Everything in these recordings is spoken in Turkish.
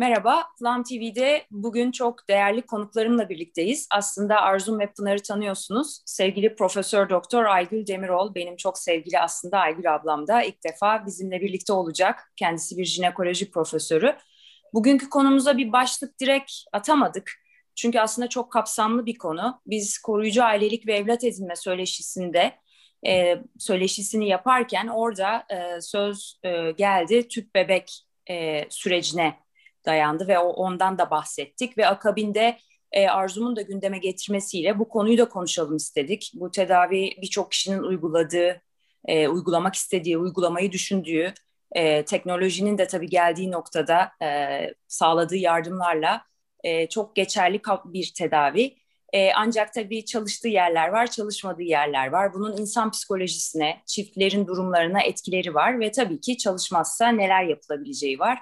Merhaba, Plum TV'de bugün çok değerli konuklarımla birlikteyiz. Aslında Arzum ve Pınar'ı tanıyorsunuz. Sevgili Profesör Doktor Aygül Demirol, benim çok sevgili aslında Aygül ablam da ilk defa bizimle birlikte olacak. Kendisi bir jinekoloji profesörü. Bugünkü konumuza bir başlık direkt atamadık. Çünkü aslında çok kapsamlı bir konu. Biz koruyucu ailelik ve evlat edinme söyleşisinde e, söyleşisini yaparken orada e, söz e, geldi tüp bebek e, sürecine dayandı ve ondan da bahsettik ve akabinde e, Arzum'un da gündeme getirmesiyle bu konuyu da konuşalım istedik. Bu tedavi birçok kişinin uyguladığı, e, uygulamak istediği, uygulamayı düşündüğü, e, teknolojinin de tabii geldiği noktada e, sağladığı yardımlarla e, çok geçerli bir tedavi. E, ancak tabii çalıştığı yerler var, çalışmadığı yerler var. Bunun insan psikolojisine, çiftlerin durumlarına etkileri var ve tabii ki çalışmazsa neler yapılabileceği var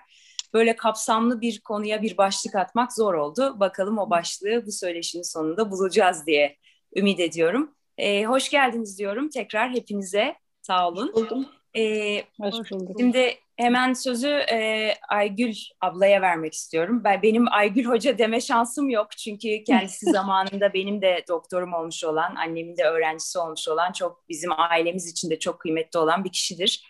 böyle kapsamlı bir konuya bir başlık atmak zor oldu. Bakalım o başlığı bu söyleşinin sonunda bulacağız diye ümit ediyorum. Ee, hoş geldiniz diyorum tekrar hepinize. Sağ olun. Buldum. Ee, hoş bulduk. Şimdi hemen sözü e, Aygül ablaya vermek istiyorum. Ben benim Aygül Hoca deme şansım yok çünkü kendisi zamanında benim de doktorum olmuş olan, annemin de öğrencisi olmuş olan çok bizim ailemiz için de çok kıymetli olan bir kişidir.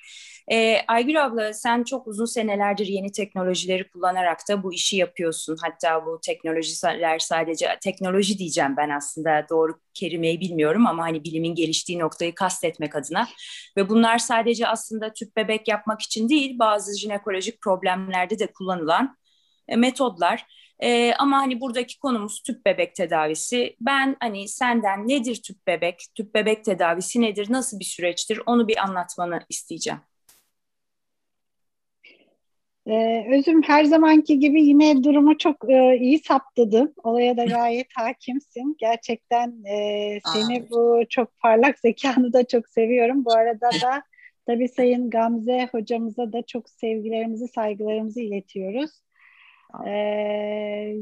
E, Aygül abla sen çok uzun senelerdir yeni teknolojileri kullanarak da bu işi yapıyorsun. Hatta bu teknolojiler sadece teknoloji diyeceğim ben aslında doğru kelimeyi bilmiyorum ama hani bilimin geliştiği noktayı kastetmek adına. Ve bunlar sadece aslında tüp bebek yapmak için değil bazı jinekolojik problemlerde de kullanılan e, metodlar. Ee, ama hani buradaki konumuz tüp bebek tedavisi. Ben hani senden nedir tüp bebek, tüp bebek tedavisi nedir, nasıl bir süreçtir onu bir anlatmanı isteyeceğim. Ee, Özüm her zamanki gibi yine durumu çok e, iyi saptadın. Olaya da gayet hakimsin. Gerçekten e, seni Aa. bu çok parlak zekanı da çok seviyorum. Bu arada da tabii Sayın Gamze hocamıza da çok sevgilerimizi, saygılarımızı iletiyoruz. Ee,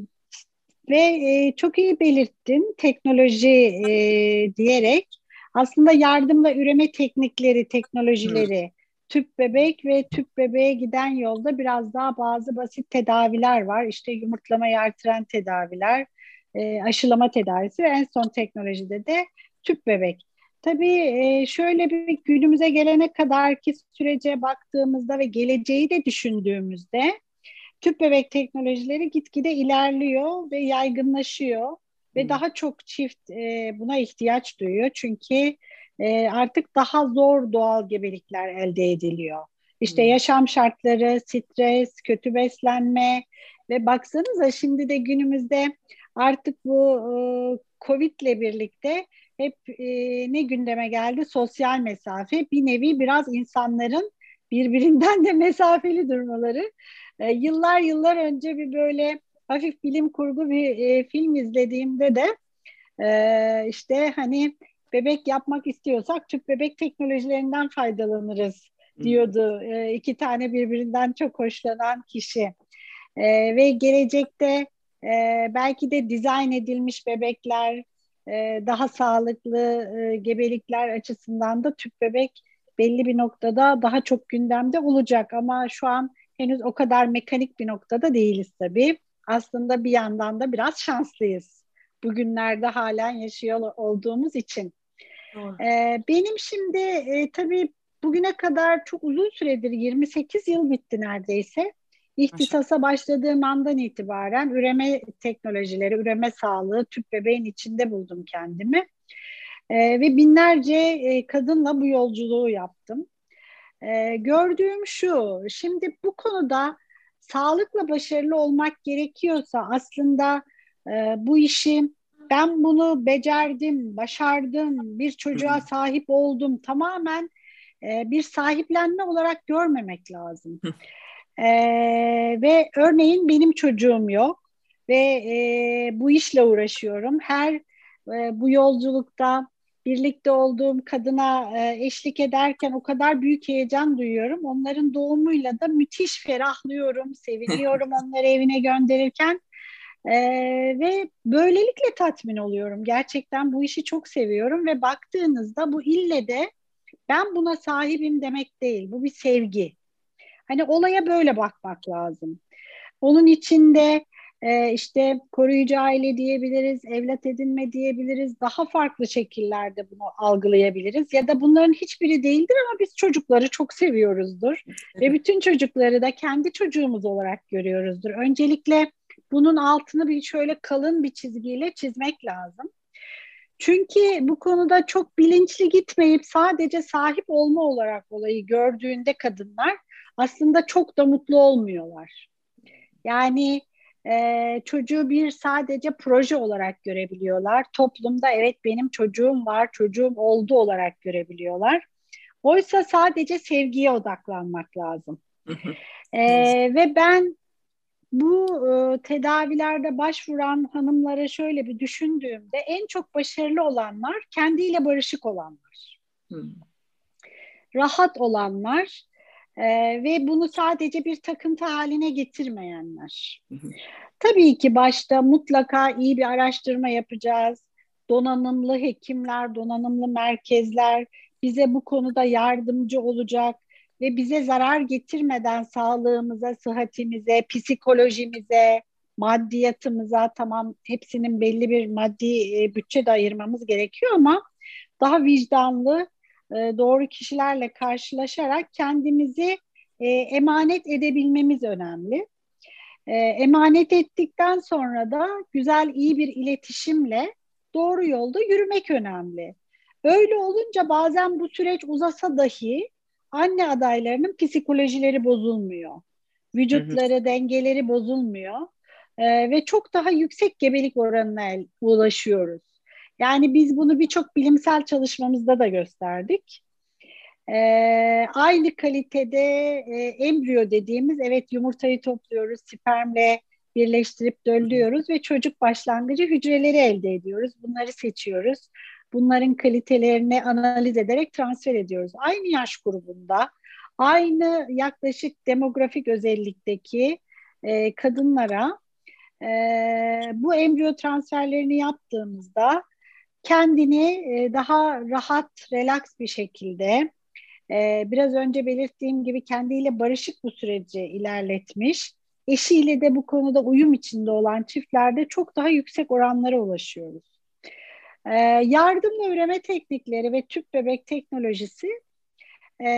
ve e, çok iyi belirttin teknoloji e, diyerek aslında yardım ve üreme teknikleri, teknolojileri Hı tüp bebek ve tüp bebeğe giden yolda biraz daha bazı basit tedaviler var. İşte yumurtlamayı artıran tedaviler, e, aşılama tedavisi ve en son teknolojide de tüp bebek. Tabii e, şöyle bir günümüze gelene kadarki sürece baktığımızda ve geleceği de düşündüğümüzde tüp bebek teknolojileri gitgide ilerliyor ve yaygınlaşıyor ve hmm. daha çok çift e, buna ihtiyaç duyuyor. Çünkü e, artık daha zor doğal gebelikler elde ediliyor. İşte hmm. yaşam şartları, stres, kötü beslenme ve baksanıza şimdi de günümüzde artık bu e, Covid ile birlikte hep e, ne gündeme geldi? Sosyal mesafe. Bir nevi biraz insanların birbirinden de mesafeli durmaları. E, yıllar yıllar önce bir böyle hafif bilim kurgu bir e, film izlediğimde de e, işte hani bebek yapmak istiyorsak tüp bebek teknolojilerinden faydalanırız diyordu e, iki tane birbirinden çok hoşlanan kişi. E, ve gelecekte e, belki de dizayn edilmiş bebekler, e, daha sağlıklı e, gebelikler açısından da tüp bebek belli bir noktada daha çok gündemde olacak ama şu an henüz o kadar mekanik bir noktada değiliz tabii. Aslında bir yandan da biraz şanslıyız. Bugünlerde halen yaşıyor olduğumuz için. Ee, benim şimdi e, tabii bugüne kadar çok uzun süredir 28 yıl bitti neredeyse. İhtisasa başladığım andan itibaren üreme teknolojileri, üreme sağlığı, tüp bebeğin içinde buldum kendimi. Ee, ve binlerce e, kadınla bu yolculuğu yaptım. Ee, gördüğüm şu, şimdi bu konuda sağlıkla başarılı olmak gerekiyorsa aslında e, bu işi ben bunu becerdim, başardım, bir çocuğa sahip oldum tamamen e, bir sahiplenme olarak görmemek lazım. e, ve örneğin benim çocuğum yok ve e, bu işle uğraşıyorum. Her e, bu yolculukta birlikte olduğum kadına e, eşlik ederken o kadar büyük heyecan duyuyorum. Onların doğumuyla da müthiş ferahlıyorum, seviniyorum onları evine gönderirken. Ee, ve böylelikle tatmin oluyorum. Gerçekten bu işi çok seviyorum ve baktığınızda bu ille de ben buna sahibim demek değil. Bu bir sevgi. Hani olaya böyle bakmak lazım. Onun içinde e, işte koruyucu aile diyebiliriz, evlat edinme diyebiliriz, daha farklı şekillerde bunu algılayabiliriz. Ya da bunların hiçbiri değildir ama biz çocukları çok seviyoruzdur. Ve bütün çocukları da kendi çocuğumuz olarak görüyoruzdur. Öncelikle bunun altını bir şöyle kalın bir çizgiyle çizmek lazım. Çünkü bu konuda çok bilinçli gitmeyip sadece sahip olma olarak olayı gördüğünde kadınlar aslında çok da mutlu olmuyorlar. Yani e, çocuğu bir sadece proje olarak görebiliyorlar. Toplumda evet benim çocuğum var, çocuğum oldu olarak görebiliyorlar. Oysa sadece sevgiye odaklanmak lazım. e, ve ben bu e, tedavilerde başvuran hanımlara şöyle bir düşündüğümde en çok başarılı olanlar kendiyle barışık olanlar. Hmm. Rahat olanlar e, ve bunu sadece bir takıntı haline getirmeyenler. Tabii ki başta mutlaka iyi bir araştırma yapacağız. Donanımlı hekimler, donanımlı merkezler bize bu konuda yardımcı olacak ve bize zarar getirmeden sağlığımıza, sıhhatimize, psikolojimize, maddiyatımıza tamam hepsinin belli bir maddi e, bütçe de ayırmamız gerekiyor ama daha vicdanlı, e, doğru kişilerle karşılaşarak kendimizi e, emanet edebilmemiz önemli. E, emanet ettikten sonra da güzel, iyi bir iletişimle doğru yolda yürümek önemli. Öyle olunca bazen bu süreç uzasa dahi anne adaylarının psikolojileri bozulmuyor. Vücutları, hı hı. dengeleri bozulmuyor. Ee, ve çok daha yüksek gebelik oranına ulaşıyoruz. Yani biz bunu birçok bilimsel çalışmamızda da gösterdik. Ee, aynı kalitede e, embriyo dediğimiz evet yumurtayı topluyoruz, spermle birleştirip döllüyoruz ve çocuk başlangıcı hücreleri elde ediyoruz. Bunları seçiyoruz bunların kalitelerini analiz ederek transfer ediyoruz. Aynı yaş grubunda, aynı yaklaşık demografik özellikteki e, kadınlara e, bu embriyo transferlerini yaptığımızda kendini e, daha rahat, relax bir şekilde e, biraz önce belirttiğim gibi kendiyle barışık bu süreci ilerletmiş, eşiyle de bu konuda uyum içinde olan çiftlerde çok daha yüksek oranlara ulaşıyoruz. E, yardımla üreme teknikleri ve tüp bebek teknolojisi e,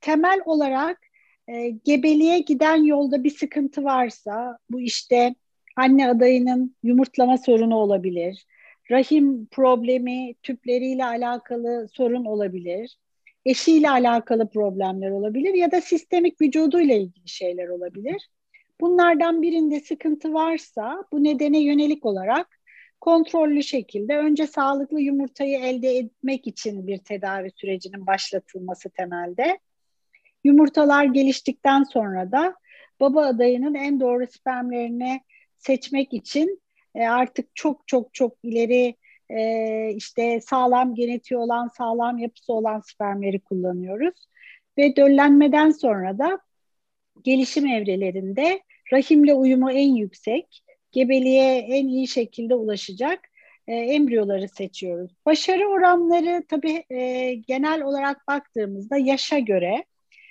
temel olarak e, gebeliğe giden yolda bir sıkıntı varsa bu işte anne adayının yumurtlama sorunu olabilir, rahim problemi tüpleriyle alakalı sorun olabilir, eşiyle alakalı problemler olabilir ya da sistemik vücuduyla ilgili şeyler olabilir. Bunlardan birinde sıkıntı varsa bu nedene yönelik olarak kontrollü şekilde önce sağlıklı yumurtayı elde etmek için bir tedavi sürecinin başlatılması temelde. Yumurtalar geliştikten sonra da baba adayının en doğru spermlerini seçmek için e, artık çok çok çok ileri e, işte sağlam genetiği olan, sağlam yapısı olan spermleri kullanıyoruz. Ve döllenmeden sonra da gelişim evrelerinde rahimle uyumu en yüksek gebeliğe en iyi şekilde ulaşacak e, embriyoları seçiyoruz. Başarı oranları tabii e, genel olarak baktığımızda yaşa göre,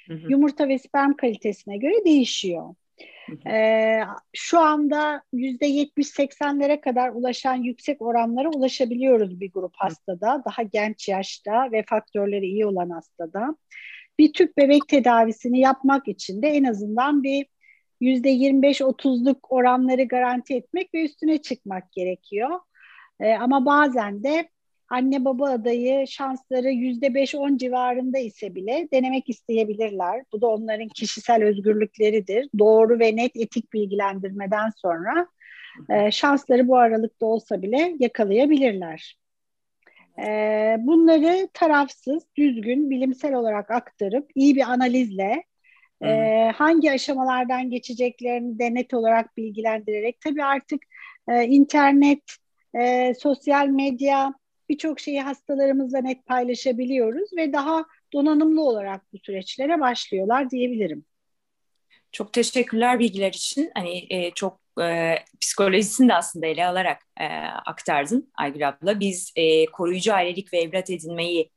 hı hı. yumurta ve sperm kalitesine göre değişiyor. Ee, şu anda yüzde 70-80'lere kadar ulaşan yüksek oranlara ulaşabiliyoruz bir grup hastada. Daha genç yaşta ve faktörleri iyi olan hastada. Bir tüp bebek tedavisini yapmak için de en azından bir %25-30'luk oranları garanti etmek ve üstüne çıkmak gerekiyor. E, ama bazen de anne baba adayı şansları %5-10 civarında ise bile denemek isteyebilirler. Bu da onların kişisel özgürlükleridir. Doğru ve net etik bilgilendirmeden sonra e, şansları bu aralıkta olsa bile yakalayabilirler. E, bunları tarafsız, düzgün, bilimsel olarak aktarıp iyi bir analizle e, hangi aşamalardan geçeceklerini de net olarak bilgilendirerek tabii artık e, internet, e, sosyal medya birçok şeyi hastalarımızla net paylaşabiliyoruz ve daha donanımlı olarak bu süreçlere başlıyorlar diyebilirim. Çok teşekkürler bilgiler için. Hani e, çok e, psikolojisini de aslında ele alarak e, aktardın Aygül abla. Biz e, koruyucu ailelik ve evlat edinmeyi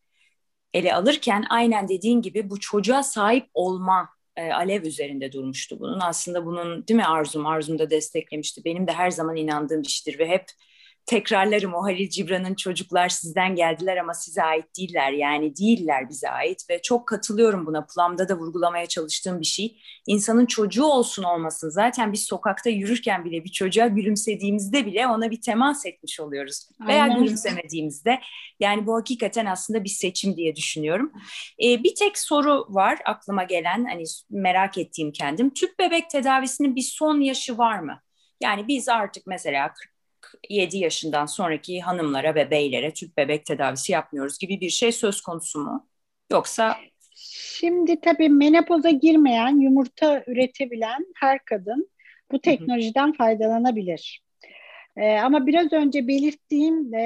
ele alırken aynen dediğin gibi bu çocuğa sahip olma e, Alev üzerinde durmuştu bunun. Aslında bunun değil mi Arzum? Arzum da desteklemişti. Benim de her zaman inandığım iştir ve hep tekrarlarım o Halil Cibran'ın çocuklar sizden geldiler ama size ait değiller. Yani değiller bize ait ve çok katılıyorum buna. Plum'da da vurgulamaya çalıştığım bir şey. İnsanın çocuğu olsun olmasın. Zaten biz sokakta yürürken bile bir çocuğa gülümsediğimizde bile ona bir temas etmiş oluyoruz. Veya Aynen. gülümsemediğimizde. Yani bu hakikaten aslında bir seçim diye düşünüyorum. Ee, bir tek soru var aklıma gelen hani merak ettiğim kendim. Tüp bebek tedavisinin bir son yaşı var mı? Yani biz artık mesela 7 yaşından sonraki hanımlara ve beylere tüp bebek tedavisi yapmıyoruz gibi bir şey söz konusu mu? Yoksa Şimdi tabii menopoza girmeyen, yumurta üretebilen her kadın bu teknolojiden hı hı. faydalanabilir. Ee, ama biraz önce belirttiğim e,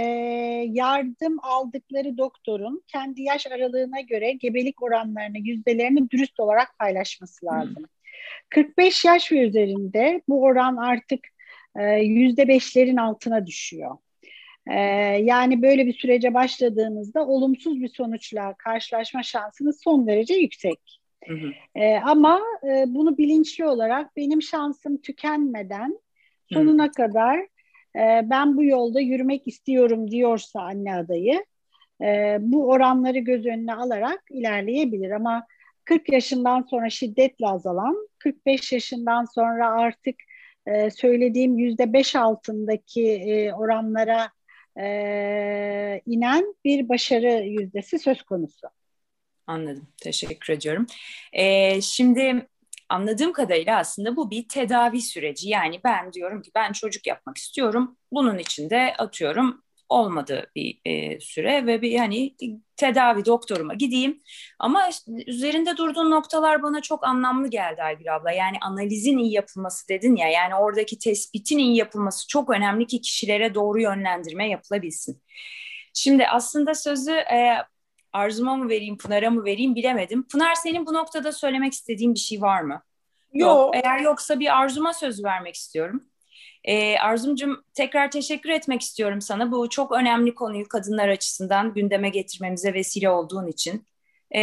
yardım aldıkları doktorun kendi yaş aralığına göre gebelik oranlarını, yüzdelerini dürüst olarak paylaşması lazım. Hı. 45 yaş ve üzerinde bu oran artık yüzde beşlerin altına düşüyor. E, yani böyle bir sürece başladığınızda olumsuz bir sonuçla karşılaşma şansınız son derece yüksek. Hı hı. E, ama e, bunu bilinçli olarak benim şansım tükenmeden sonuna hı. kadar e, ben bu yolda yürümek istiyorum diyorsa anne adayı e, bu oranları göz önüne alarak ilerleyebilir ama 40 yaşından sonra şiddetle azalan, 45 yaşından sonra artık e, söylediğim yüzde beş altındaki e, oranlara e, inen bir başarı yüzdesi söz konusu. Anladım. Teşekkür ediyorum. Ee, şimdi anladığım kadarıyla aslında bu bir tedavi süreci. Yani ben diyorum ki ben çocuk yapmak istiyorum. Bunun için de atıyorum olmadı bir e, süre ve bir hani tedavi doktoruma gideyim. Ama üzerinde durduğun noktalar bana çok anlamlı geldi Aygül abla. Yani analizin iyi yapılması dedin ya yani oradaki tespitin iyi yapılması çok önemli ki kişilere doğru yönlendirme yapılabilsin. Şimdi aslında sözü e, Arzuma mı vereyim, Pınar'a mı vereyim bilemedim. Pınar senin bu noktada söylemek istediğin bir şey var mı? Yok. Yok. Eğer yoksa bir Arzuma söz vermek istiyorum. E, Arzumcum tekrar teşekkür etmek istiyorum sana. Bu çok önemli konuyu kadınlar açısından gündeme getirmemize vesile olduğun için. E,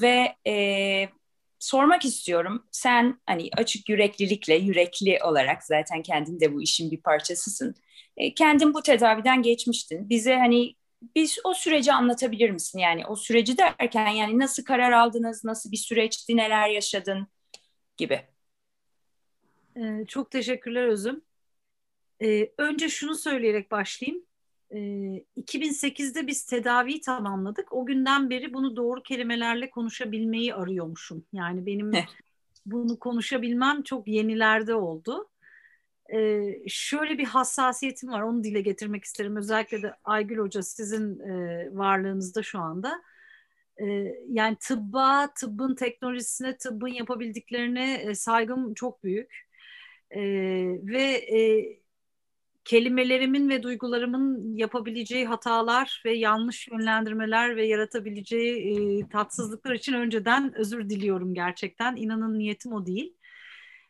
ve e, sormak istiyorum. Sen hani açık yüreklilikle, yürekli olarak zaten kendin de bu işin bir parçasısın. E, kendin bu tedaviden geçmiştin. Bize hani biz o süreci anlatabilir misin? Yani o süreci derken yani nasıl karar aldınız, nasıl bir süreçti, neler yaşadın gibi. Ee, çok teşekkürler Özüm. Ee, önce şunu söyleyerek başlayayım. Ee, 2008'de biz tedaviyi tamamladık. O günden beri bunu doğru kelimelerle konuşabilmeyi arıyormuşum. Yani benim bunu konuşabilmem çok yenilerde oldu. Ee, şöyle bir hassasiyetim var. Onu dile getirmek isterim. Özellikle de Aygül Hoca sizin e, varlığınızda şu anda. Yani tıbba, tıbbın teknolojisine, tıbbın yapabildiklerine e, saygım çok büyük. Ee, ve e, kelimelerimin ve duygularımın yapabileceği hatalar ve yanlış yönlendirmeler ve yaratabileceği e, tatsızlıklar için önceden özür diliyorum gerçekten. İnanın niyetim o değil.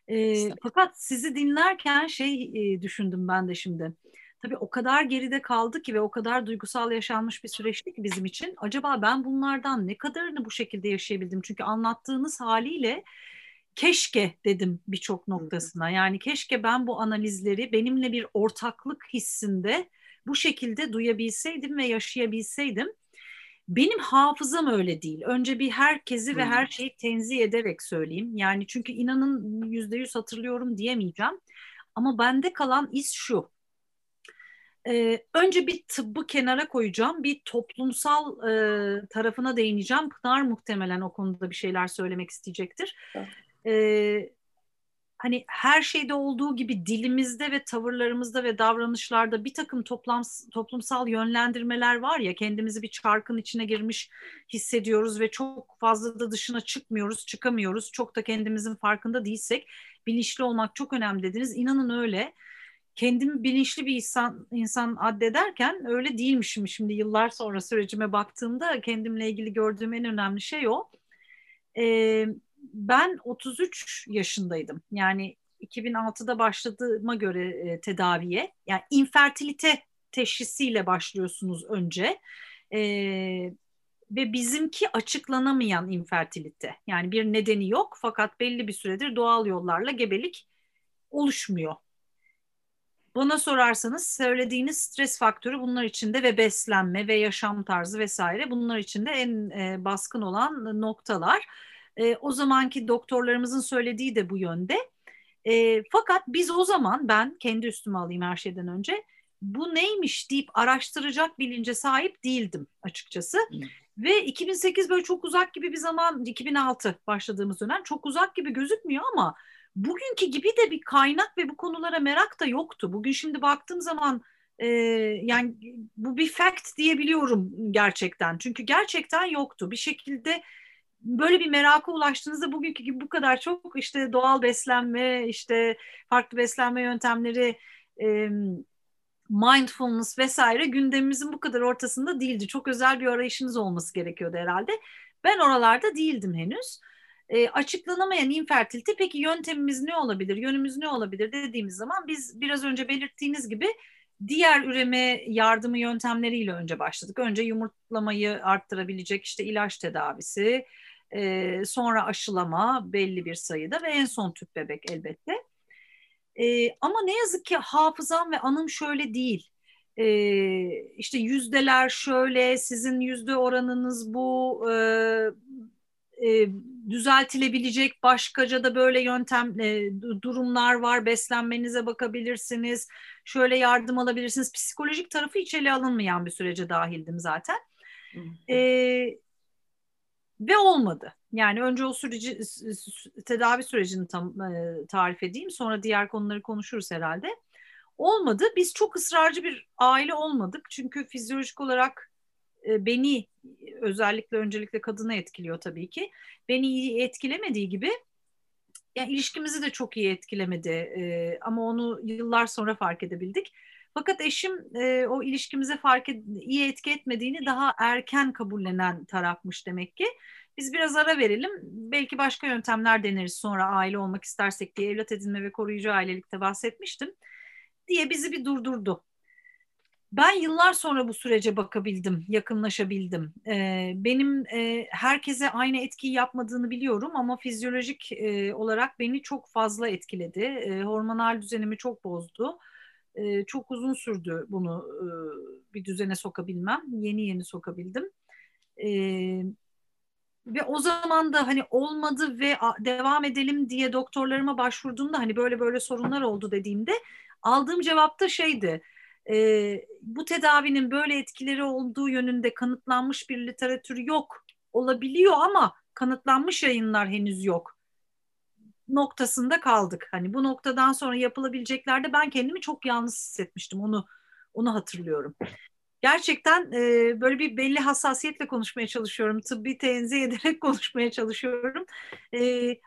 E, fakat sizi dinlerken şey e, düşündüm ben de şimdi. Tabii o kadar geride kaldı ki ve o kadar duygusal yaşanmış bir süreçti ki bizim için. Acaba ben bunlardan ne kadarını bu şekilde yaşayabildim? Çünkü anlattığınız haliyle keşke dedim birçok noktasına. Yani keşke ben bu analizleri benimle bir ortaklık hissinde bu şekilde duyabilseydim ve yaşayabilseydim. Benim hafızam öyle değil. Önce bir herkesi ve her şeyi tenzih ederek söyleyeyim. Yani çünkü inanın yüzde yüz hatırlıyorum diyemeyeceğim. Ama bende kalan iz şu. Ee, önce bir tıbbı kenara koyacağım. Bir toplumsal e, tarafına değineceğim. Pınar muhtemelen o konuda bir şeyler söylemek isteyecektir. Evet e, hani her şeyde olduğu gibi dilimizde ve tavırlarımızda ve davranışlarda bir takım toplam, toplumsal yönlendirmeler var ya kendimizi bir çarkın içine girmiş hissediyoruz ve çok fazla da dışına çıkmıyoruz, çıkamıyoruz. Çok da kendimizin farkında değilsek bilinçli olmak çok önemli dediniz. İnanın öyle. Kendimi bilinçli bir insan, insan addederken öyle değilmişim. Şimdi yıllar sonra sürecime baktığımda kendimle ilgili gördüğüm en önemli şey o. Ee, ben 33 yaşındaydım. Yani 2006'da başladığıma göre e, tedaviye. Yani infertilite teşhisiyle başlıyorsunuz önce. E, ve bizimki açıklanamayan infertilite. Yani bir nedeni yok fakat belli bir süredir doğal yollarla gebelik oluşmuyor. Bana sorarsanız söylediğiniz stres faktörü bunlar içinde ve beslenme ve yaşam tarzı vesaire bunlar içinde en e, baskın olan noktalar. E, o zamanki doktorlarımızın söylediği de bu yönde. E, fakat biz o zaman ben kendi üstüme alayım her şeyden önce bu neymiş deyip araştıracak bilince sahip değildim açıkçası. Hmm. Ve 2008 böyle çok uzak gibi bir zaman, 2006 başladığımız dönem çok uzak gibi gözükmüyor ama bugünkü gibi de bir kaynak ve bu konulara merak da yoktu. Bugün şimdi baktığım zaman e, yani bu bir fact diyebiliyorum gerçekten. Çünkü gerçekten yoktu. Bir şekilde böyle bir meraka ulaştığınızda bugünkü gibi bu kadar çok işte doğal beslenme, işte farklı beslenme yöntemleri, e, mindfulness vesaire gündemimizin bu kadar ortasında değildi. Çok özel bir arayışınız olması gerekiyordu herhalde. Ben oralarda değildim henüz. E, açıklanamayan infertilite peki yöntemimiz ne olabilir, yönümüz ne olabilir dediğimiz zaman biz biraz önce belirttiğiniz gibi diğer üreme yardımı yöntemleriyle önce başladık. Önce yumurtlamayı arttırabilecek işte ilaç tedavisi, e, sonra aşılama belli bir sayıda ve en son tüp bebek elbette. E, ama ne yazık ki hafızam ve anım şöyle değil. E, işte yüzdeler şöyle, sizin yüzde oranınız bu, e, e, düzeltilebilecek başkaca da böyle yöntem e, durumlar var. Beslenmenize bakabilirsiniz. Şöyle yardım alabilirsiniz. Psikolojik tarafı hiç ele alınmayan bir sürece dahildim zaten. E, ve olmadı. Yani önce o süreci tedavi sürecini tam e, tarif edeyim. Sonra diğer konuları konuşuruz herhalde. Olmadı. Biz çok ısrarcı bir aile olmadık. Çünkü fizyolojik olarak e, beni özellikle öncelikle kadını etkiliyor tabii ki. Beni iyi etkilemediği gibi yani ilişkimizi de çok iyi etkilemedi. E, ama onu yıllar sonra fark edebildik. Fakat eşim e, o ilişkimize fark et, iyi etki etmediğini daha erken kabullenen tarafmış demek ki. Biz biraz ara verelim. Belki başka yöntemler deneriz sonra aile olmak istersek diye evlat edinme ve koruyucu ailelikte bahsetmiştim. Diye bizi bir durdurdu. Ben yıllar sonra bu sürece bakabildim, yakınlaşabildim. Ee, benim e, herkese aynı etkiyi yapmadığını biliyorum ama fizyolojik e, olarak beni çok fazla etkiledi. E, hormonal düzenimi çok bozdu. E, çok uzun sürdü bunu e, bir düzene sokabilmem. Yeni yeni sokabildim. E, ve o zaman da hani olmadı ve devam edelim diye doktorlarıma başvurduğumda hani böyle böyle sorunlar oldu dediğimde aldığım cevap da şeydi. E, bu tedavinin böyle etkileri olduğu yönünde kanıtlanmış bir literatür yok. Olabiliyor ama kanıtlanmış yayınlar henüz yok noktasında kaldık. Hani bu noktadan sonra yapılabileceklerde ben kendimi çok yalnız hissetmiştim. Onu onu hatırlıyorum. Gerçekten e, böyle bir belli hassasiyetle konuşmaya çalışıyorum. Tıbbi tenzih ederek konuşmaya çalışıyorum. E,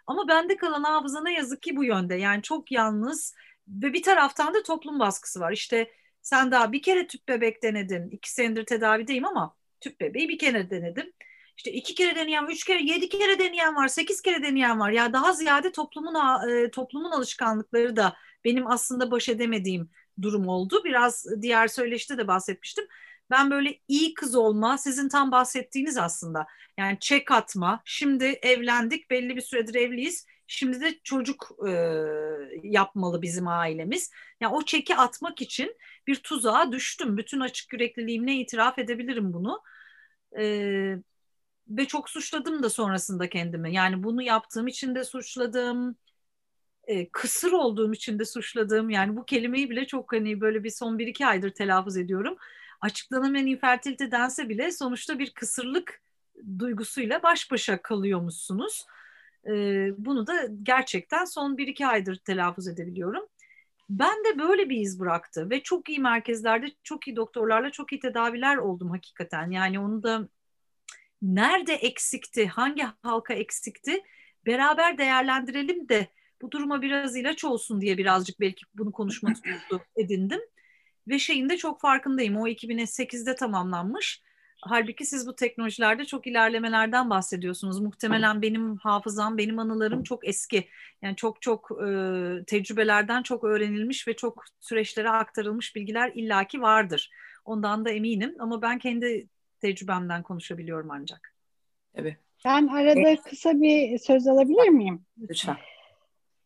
ama bende kalan hafıza ne yazık ki bu yönde. Yani çok yalnız ve bir taraftan da toplum baskısı var. İşte sen daha bir kere tüp bebek denedin. İki senedir tedavideyim ama tüp bebeği bir kere denedim. İşte iki kere deneyen, üç kere, yedi kere deneyen var, sekiz kere deneyen var. Ya daha ziyade toplumun e, toplumun alışkanlıkları da benim aslında baş edemediğim durum oldu. Biraz diğer söyleşte de bahsetmiştim. Ben böyle iyi kız olma, sizin tam bahsettiğiniz aslında. Yani çek atma, şimdi evlendik, belli bir süredir evliyiz. Şimdi de çocuk e, yapmalı bizim ailemiz. Yani o çeki atmak için bir tuzağa düştüm. Bütün açık yürekliliğimle itiraf edebilirim bunu. E, ve çok suçladım da sonrasında kendimi. Yani bunu yaptığım için de suçladım. E, kısır olduğum için de suçladım. Yani bu kelimeyi bile çok hani böyle bir son bir iki aydır telaffuz ediyorum. Açıklanamayan infertilite dense bile sonuçta bir kısırlık duygusuyla baş başa kalıyormuşsunuz. E, bunu da gerçekten son bir iki aydır telaffuz edebiliyorum. Ben de böyle bir iz bıraktı ve çok iyi merkezlerde, çok iyi doktorlarla çok iyi tedaviler oldum hakikaten. Yani onu da nerede eksikti, hangi halka eksikti beraber değerlendirelim de bu duruma biraz ilaç olsun diye birazcık belki bunu konuşma tutuldu edindim. Ve şeyin de çok farkındayım. O 2008'de tamamlanmış. Halbuki siz bu teknolojilerde çok ilerlemelerden bahsediyorsunuz. Muhtemelen benim hafızam, benim anılarım çok eski. Yani çok çok e, tecrübelerden çok öğrenilmiş ve çok süreçlere aktarılmış bilgiler illaki vardır. Ondan da eminim. Ama ben kendi tecrübemden konuşabiliyorum ancak. Tabii. Ben arada evet. kısa bir söz alabilir miyim? Lütfen.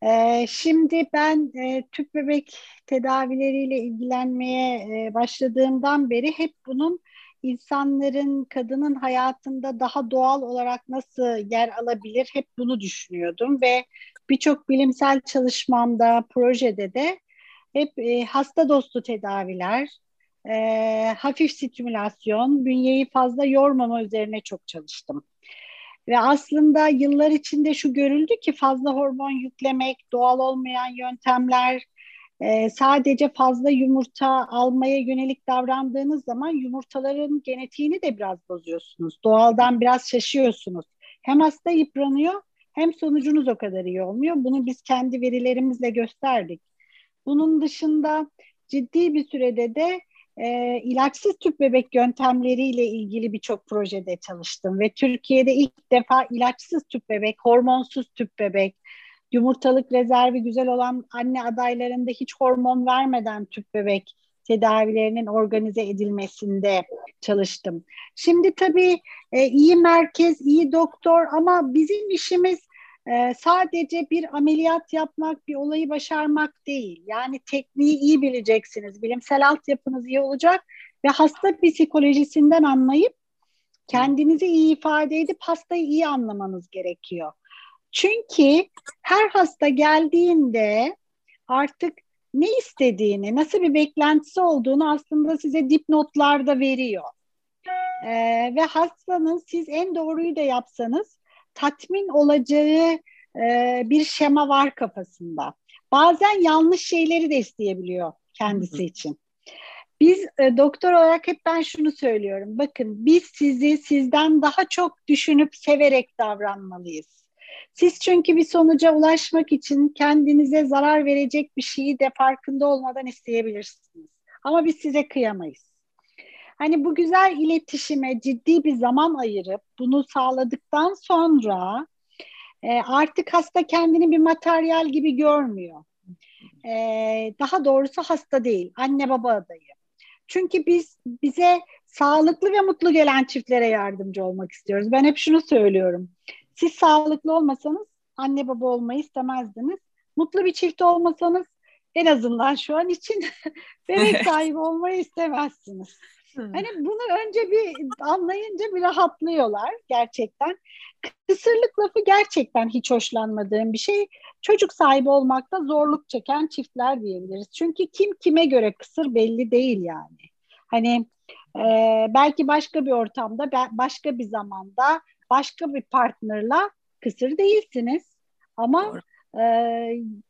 Ee, şimdi ben e, tüp bebek tedavileriyle ilgilenmeye e, başladığımdan beri hep bunun insanların, kadının hayatında daha doğal olarak nasıl yer alabilir hep bunu düşünüyordum ve birçok bilimsel çalışmamda, projede de hep e, hasta dostu tedaviler, e, hafif stimülasyon, bünyeyi fazla yormama üzerine çok çalıştım. Ve aslında yıllar içinde şu görüldü ki fazla hormon yüklemek, doğal olmayan yöntemler, e, sadece fazla yumurta almaya yönelik davrandığınız zaman yumurtaların genetiğini de biraz bozuyorsunuz. Doğaldan biraz şaşıyorsunuz. Hem hasta yıpranıyor hem sonucunuz o kadar iyi olmuyor. Bunu biz kendi verilerimizle gösterdik. Bunun dışında ciddi bir sürede de e, ilaçsız tüp bebek yöntemleriyle ilgili birçok projede çalıştım ve Türkiye'de ilk defa ilaçsız tüp bebek, hormonsuz tüp bebek, yumurtalık rezervi güzel olan anne adaylarında hiç hormon vermeden tüp bebek tedavilerinin organize edilmesinde çalıştım. Şimdi tabii e, iyi merkez, iyi doktor ama bizim işimiz e, sadece bir ameliyat yapmak, bir olayı başarmak değil. Yani tekniği iyi bileceksiniz, bilimsel altyapınız iyi olacak ve hasta psikolojisinden anlayıp kendinizi iyi ifade edip hastayı iyi anlamanız gerekiyor. Çünkü her hasta geldiğinde artık ne istediğini, nasıl bir beklentisi olduğunu aslında size dipnotlarda veriyor. Ee, ve hastanın siz en doğruyu da yapsanız tatmin olacağı e, bir şema var kafasında. Bazen yanlış şeyleri de isteyebiliyor kendisi için. Biz e, doktor olarak hep ben şunu söylüyorum. Bakın biz sizi sizden daha çok düşünüp severek davranmalıyız. Siz çünkü bir sonuca ulaşmak için kendinize zarar verecek bir şeyi de farkında olmadan isteyebilirsiniz. Ama biz size kıyamayız. Hani bu güzel iletişime ciddi bir zaman ayırıp bunu sağladıktan sonra e, artık hasta kendini bir materyal gibi görmüyor. E, daha doğrusu hasta değil, anne baba adayı. Çünkü biz bize sağlıklı ve mutlu gelen çiftlere yardımcı olmak istiyoruz. Ben hep şunu söylüyorum. Siz sağlıklı olmasanız anne baba olmayı istemezdiniz. Mutlu bir çift olmasanız en azından şu an için bebek sahibi olmayı istemezsiniz. Hani bunu önce bir anlayınca bir rahatlıyorlar gerçekten. Kısırlık lafı gerçekten hiç hoşlanmadığım bir şey. Çocuk sahibi olmakta zorluk çeken çiftler diyebiliriz. Çünkü kim kime göre kısır belli değil yani. Hani e, belki başka bir ortamda, başka bir zamanda, başka bir partnerla kısır değilsiniz. Ama e,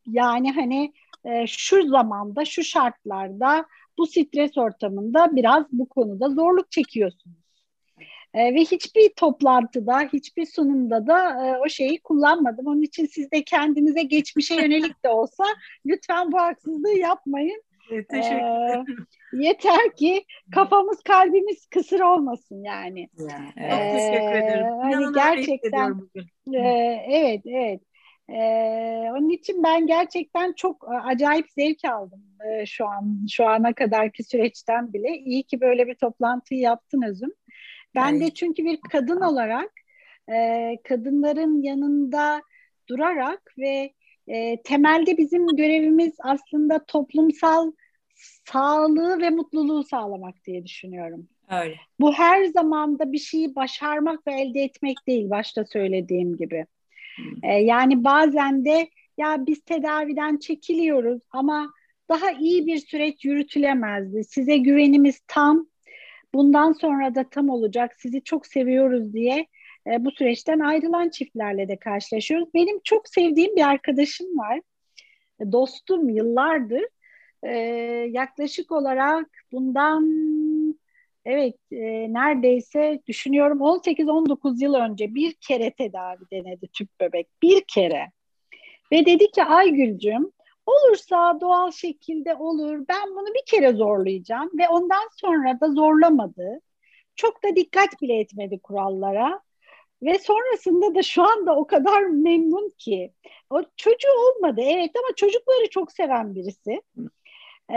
yani hani e, şu zamanda, şu şartlarda bu stres ortamında biraz bu konuda zorluk çekiyorsunuz. E, ve hiçbir toplantıda, hiçbir sunumda da e, o şeyi kullanmadım. Onun için siz de kendinize geçmişe yönelik de olsa lütfen bu haksızlığı yapmayın. Evet, teşekkür e, ederim. Yeter ki kafamız kalbimiz kısır olmasın yani. yani evet. Çok teşekkür ederim. Hani gerçekten e, evet evet ee, onun için ben gerçekten çok e, acayip zevk aldım e, şu an şu ana kadarki süreçten bile. İyi ki böyle bir toplantıyı yaptın Özüm. Ben de çünkü bir kadın olarak e, kadınların yanında durarak ve e, temelde bizim görevimiz aslında toplumsal sağlığı ve mutluluğu sağlamak diye düşünüyorum. Öyle. Bu her zamanda bir şeyi başarmak ve elde etmek değil başta söylediğim gibi. E, yani bazen de ya biz tedaviden çekiliyoruz ama daha iyi bir süreç yürütülemezdi. Size güvenimiz tam. Bundan sonra da tam olacak. Sizi çok seviyoruz diye e, bu süreçten ayrılan çiftlerle de karşılaşıyoruz. Benim çok sevdiğim bir arkadaşım var. Dostum yıllardır. E, yaklaşık olarak bundan Evet, e, neredeyse düşünüyorum 18-19 yıl önce bir kere tedavi denedi tüp bebek. Bir kere. Ve dedi ki Aygül'cüm olursa doğal şekilde olur. Ben bunu bir kere zorlayacağım. Ve ondan sonra da zorlamadı. Çok da dikkat bile etmedi kurallara. Ve sonrasında da şu anda o kadar memnun ki. O çocuğu olmadı evet ama çocukları çok seven birisi. Ee,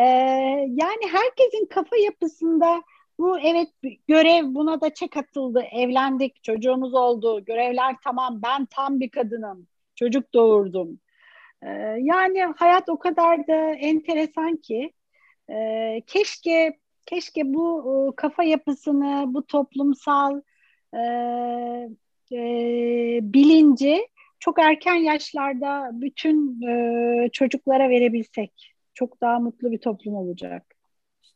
yani herkesin kafa yapısında bu evet görev buna da çek atıldı. Evlendik, çocuğumuz oldu. Görevler tamam. Ben tam bir kadınım. Çocuk doğurdum. Ee, yani hayat o kadar da enteresan ki e, keşke keşke bu e, kafa yapısını, bu toplumsal e, e, bilinci çok erken yaşlarda bütün e, çocuklara verebilsek çok daha mutlu bir toplum olacak.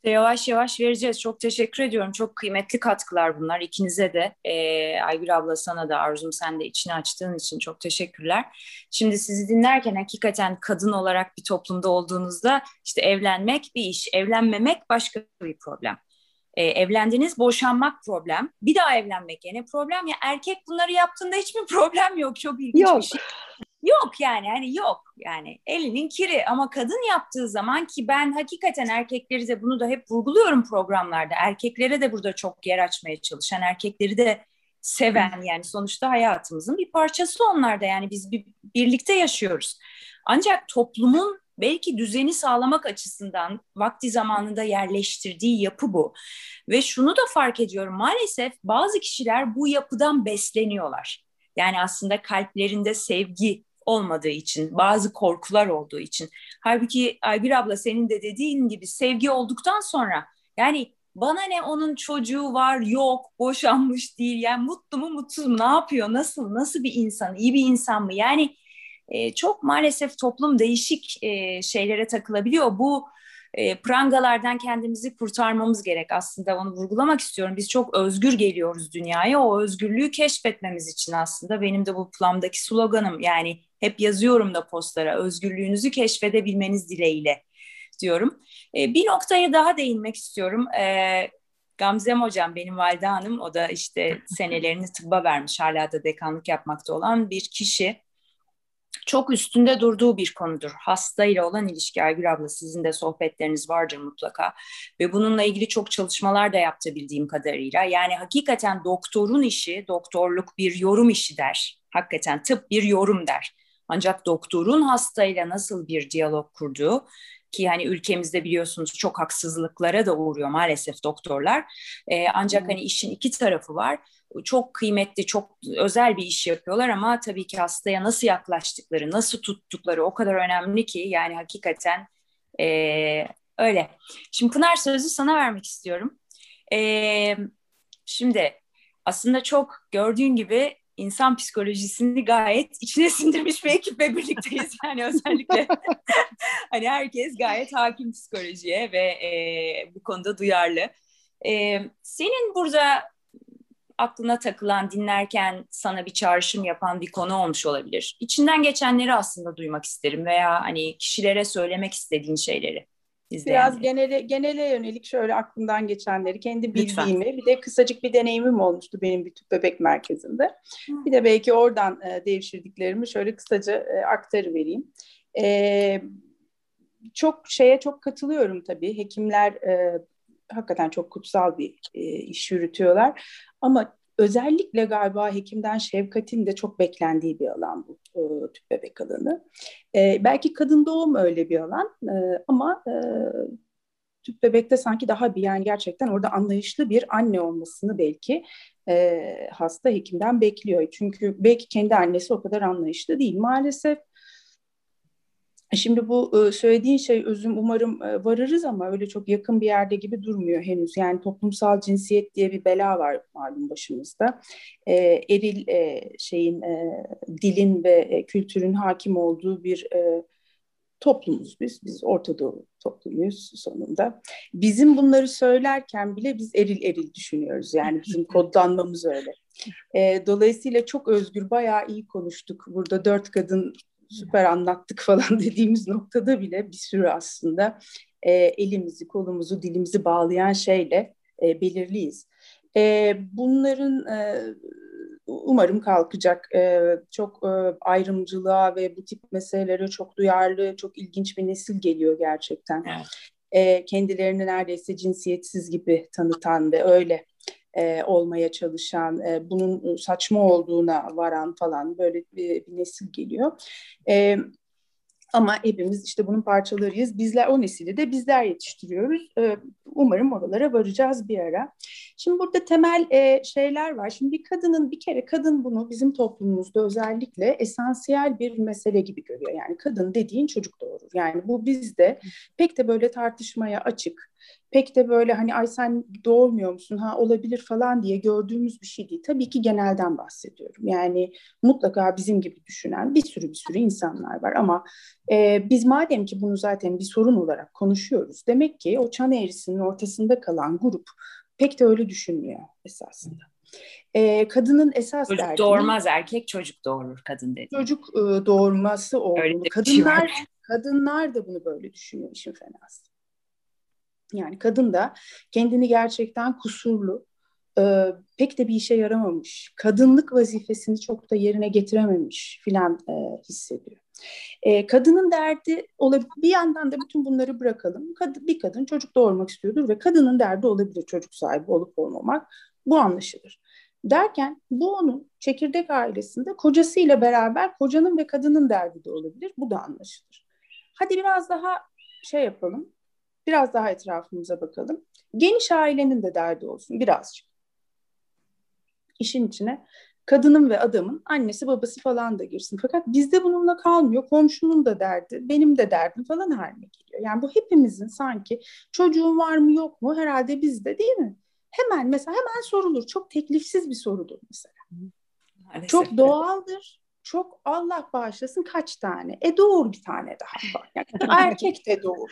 İşte yavaş yavaş vereceğiz. Çok teşekkür ediyorum. Çok kıymetli katkılar bunlar. ikinize de. Ee, Aygül abla sana da Arzum sen de içini açtığın için çok teşekkürler. Şimdi sizi dinlerken hakikaten kadın olarak bir toplumda olduğunuzda işte evlenmek bir iş, evlenmemek başka bir problem. Ee, evlendiniz, boşanmak problem. Bir daha evlenmek yine problem. Ya erkek bunları yaptığında hiçbir problem yok. Çok ilginç yok. bir şey. Yok yani hani yok yani elinin kiri ama kadın yaptığı zaman ki ben hakikaten erkekleri de bunu da hep vurguluyorum programlarda. Erkeklere de burada çok yer açmaya çalışan, erkekleri de seven yani sonuçta hayatımızın bir parçası onlar da yani biz bir, birlikte yaşıyoruz. Ancak toplumun belki düzeni sağlamak açısından vakti zamanında yerleştirdiği yapı bu. Ve şunu da fark ediyorum maalesef bazı kişiler bu yapıdan besleniyorlar. Yani aslında kalplerinde sevgi olmadığı için, bazı korkular olduğu için. Halbuki Aygül abla senin de dediğin gibi sevgi olduktan sonra yani bana ne onun çocuğu var yok boşanmış değil yani mutlu mu mutsuz mu ne yapıyor nasıl nasıl bir insan iyi bir insan mı yani e, çok maalesef toplum değişik e, şeylere takılabiliyor bu e, prangalardan kendimizi kurtarmamız gerek aslında onu vurgulamak istiyorum. Biz çok özgür geliyoruz dünyaya o özgürlüğü keşfetmemiz için aslında benim de bu plamdaki sloganım yani hep yazıyorum da postlara özgürlüğünüzü keşfedebilmeniz dileğiyle diyorum. E, bir noktaya daha değinmek istiyorum. E, Gamzem hocam benim valide hanım o da işte senelerini tıbba vermiş hala da dekanlık yapmakta olan bir kişi çok üstünde durduğu bir konudur. Hasta ile olan ilişki Aygül abla sizin de sohbetleriniz vardır mutlaka. Ve bununla ilgili çok çalışmalar da yaptı bildiğim kadarıyla. Yani hakikaten doktorun işi, doktorluk bir yorum işi der. Hakikaten tıp bir yorum der. Ancak doktorun hastayla nasıl bir diyalog kurduğu ki hani ülkemizde biliyorsunuz çok haksızlıklara da uğruyor maalesef doktorlar. Ee, ancak hani işin iki tarafı var çok kıymetli, çok özel bir iş yapıyorlar ama tabii ki hastaya nasıl yaklaştıkları, nasıl tuttukları o kadar önemli ki yani hakikaten e, öyle. Şimdi Pınar sözü sana vermek istiyorum. E, şimdi aslında çok gördüğün gibi insan psikolojisini gayet içine sindirmiş bir ekiple birlikteyiz. Yani özellikle hani herkes gayet hakim psikolojiye ve e, bu konuda duyarlı. E, senin burada aklına takılan, dinlerken sana bir çağrışım yapan bir konu olmuş olabilir. İçinden geçenleri aslında duymak isterim veya hani kişilere söylemek istediğin şeyleri. Biraz genele, genele yönelik şöyle aklımdan geçenleri, kendi bildiğimi, Lütfen. bir de kısacık bir deneyimim olmuştu benim bir tüp bebek merkezinde. Hı. Bir de belki oradan e, devşirdiklerimi şöyle kısaca e, aktarıvereyim. E, çok şeye çok katılıyorum tabii. Hekimler e, hakikaten çok kutsal bir e, iş yürütüyorlar. Ama özellikle galiba hekimden şefkatin de çok beklendiği bir alan bu e, tüp bebek alanı. E, belki kadın doğum öyle bir alan e, ama e, tüp bebekte sanki daha bir yani gerçekten orada anlayışlı bir anne olmasını belki e, hasta hekimden bekliyor. Çünkü belki kendi annesi o kadar anlayışlı değil. Maalesef Şimdi bu e, söylediğin şey özüm umarım e, varırız ama öyle çok yakın bir yerde gibi durmuyor henüz. Yani toplumsal cinsiyet diye bir bela var malum başımızda. E, eril şeyin dilin ve kültürün hakim olduğu bir toplumuz biz. Biz Orta Doğu toplumuyuz sonunda. Bizim bunları söylerken bile biz eril eril düşünüyoruz. Yani bizim kodlanmamız öyle. dolayısıyla çok özgür, bayağı iyi konuştuk. Burada dört kadın süper anlattık falan dediğimiz noktada bile bir sürü aslında e, elimizi, kolumuzu, dilimizi bağlayan şeyle e, belirliyiz. E, bunların e, umarım kalkacak. E, çok e, ayrımcılığa ve bu tip meselelere çok duyarlı, çok ilginç bir nesil geliyor gerçekten. Evet. E, kendilerini neredeyse cinsiyetsiz gibi tanıtan ve öyle e, olmaya çalışan, e, bunun saçma olduğuna varan falan böyle bir, bir nesil geliyor. E, Ama hepimiz işte bunun parçalarıyız. Bizler o nesili de bizler yetiştiriyoruz. Ee, umarım oralara varacağız bir ara. Şimdi burada temel e, şeyler var. Şimdi bir kadının bir kere kadın bunu bizim toplumumuzda özellikle esansiyel bir mesele gibi görüyor. Yani kadın dediğin çocuk doğurur. Yani bu bizde pek de böyle tartışmaya açık pek de böyle hani ay sen doğurmuyor musun ha olabilir falan diye gördüğümüz bir şey değil. Tabii ki genelden bahsediyorum. Yani mutlaka bizim gibi düşünen bir sürü bir sürü insanlar var ama e, biz madem ki bunu zaten bir sorun olarak konuşuyoruz demek ki o çan eğrisinin ortasında kalan grup pek de öyle düşünmüyor esasında. E, kadının esas çocuk derdi... doğurmaz erkek çocuk doğurur kadın dedi. Çocuk e, doğurması olmalı. Şey kadınlar, şey kadınlar da bunu böyle düşünüyor işin fenası. Yani kadın da kendini gerçekten kusurlu, e, pek de bir işe yaramamış, kadınlık vazifesini çok da yerine getirememiş filan e, hissediyor. E, kadının derdi olabilir. Bir yandan da bütün bunları bırakalım. Kad bir kadın çocuk doğurmak istiyordur ve kadının derdi olabilir çocuk sahibi olup olmamak. Bu anlaşılır. Derken bu onun çekirdek ailesinde kocasıyla beraber kocanın ve kadının derdi de olabilir. Bu da anlaşılır. Hadi biraz daha şey yapalım Biraz daha etrafımıza bakalım. Geniş ailenin de derdi olsun birazcık. İşin içine kadının ve adamın annesi babası falan da girsin. Fakat bizde bununla kalmıyor. Komşunun da derdi, benim de derdim falan haline geliyor. Yani bu hepimizin sanki çocuğun var mı yok mu herhalde bizde değil mi? Hemen mesela hemen sorulur. Çok teklifsiz bir sorudur mesela. Maalesef. Çok doğaldır. Çok Allah bağışlasın kaç tane? E doğur bir tane daha. Yani erkek de doğur.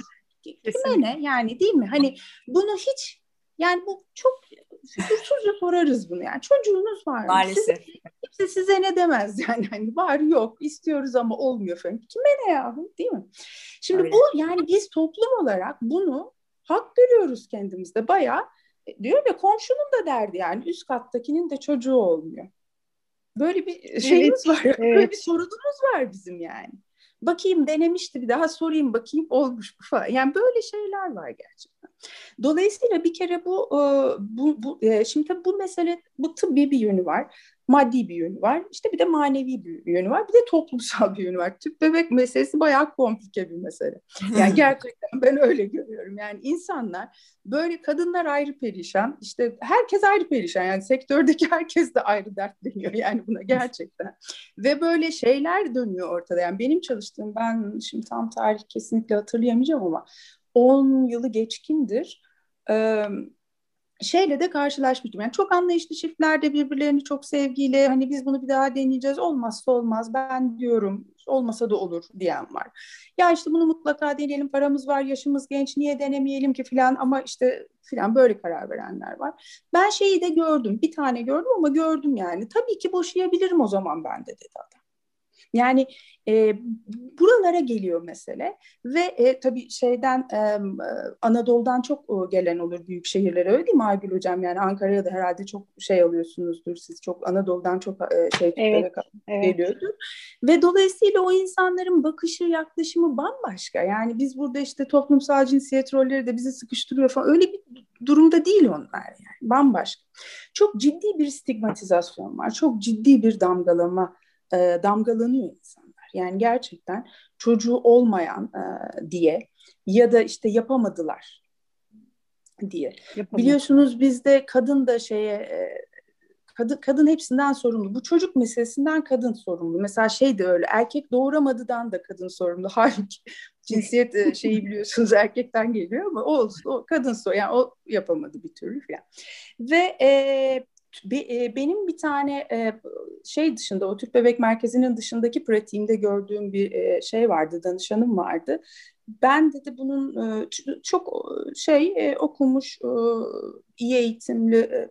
Kime ne yani değil mi? Hani bunu hiç yani bu çok fütursuzca sorarız bunu yani. Çocuğunuz var mı? Maalesef. Size, kimse size ne demez yani. Hani var yok istiyoruz ama olmuyor falan. Kime ne yahu değil mi? Şimdi Öyle. bu yani biz toplum olarak bunu hak görüyoruz kendimizde bayağı. E, diyor ya komşunun da derdi yani üst kattakinin de çocuğu olmuyor. Böyle bir şeyimiz evet, var. Evet. Böyle bir sorunumuz var bizim yani. Bakayım denemişti bir daha sorayım bakayım olmuş mu falan. Yani böyle şeyler var gerçekten. Dolayısıyla bir kere bu, e, bu, bu e, şimdi tabii bu mesele bu tıbbi bir yönü var maddi bir yönü var. İşte bir de manevi bir yönü var. Bir de toplumsal bir yönü var. Tüp bebek meselesi bayağı komplike bir mesele. Yani gerçekten ben öyle görüyorum. Yani insanlar böyle kadınlar ayrı perişan. İşte herkes ayrı perişan. Yani sektördeki herkes de ayrı dertleniyor yani buna gerçekten. Ve böyle şeyler dönüyor ortada. Yani benim çalıştığım ben şimdi tam tarih kesinlikle hatırlayamayacağım ama 10 yılı geçkindir. Şeyle de karşılaşmıştım. Yani çok anlayışlı çiftler de birbirlerini çok sevgiyle hani biz bunu bir daha deneyeceğiz olmazsa olmaz ben diyorum olmasa da olur diyen var. Ya işte bunu mutlaka deneyelim paramız var yaşımız genç niye denemeyelim ki filan ama işte filan böyle karar verenler var. Ben şeyi de gördüm bir tane gördüm ama gördüm yani tabii ki boşayabilirim o zaman ben de dedi adam. Yani e, buralara geliyor mesele ve e, tabii şeyden e, Anadolu'dan çok e, gelen olur büyük şehirlere öyle değil mi Aygül Hocam? Yani Ankara'ya da herhalde çok şey alıyorsunuzdur siz çok Anadolu'dan çok e, şey evet, evet. geliyordur. Ve dolayısıyla o insanların bakışı yaklaşımı bambaşka. Yani biz burada işte toplumsal cinsiyet rolleri de bizi sıkıştırıyor falan öyle bir durumda değil onlar yani bambaşka. Çok ciddi bir stigmatizasyon var. Çok ciddi bir damgalama e, damgalanıyor insanlar. Yani gerçekten çocuğu olmayan e, diye ya da işte yapamadılar diye. Yapamadım. Biliyorsunuz bizde kadın da şeye e, kadın kadın hepsinden sorumlu. Bu çocuk meselesinden kadın sorumlu. Mesela şey de öyle erkek doğuramadıdan da kadın sorumlu. Halbuki cinsiyet e, şeyi biliyorsunuz erkekten geliyor ama o olsun o kadın sor yani o yapamadı bir türlü falan. Ve e, benim bir tane e, şey dışında o Türk Bebek Merkezi'nin dışındaki pratiğimde gördüğüm bir e, şey vardı, danışanım vardı. Ben dedi bunun çok şey okumuş, iyi eğitimli,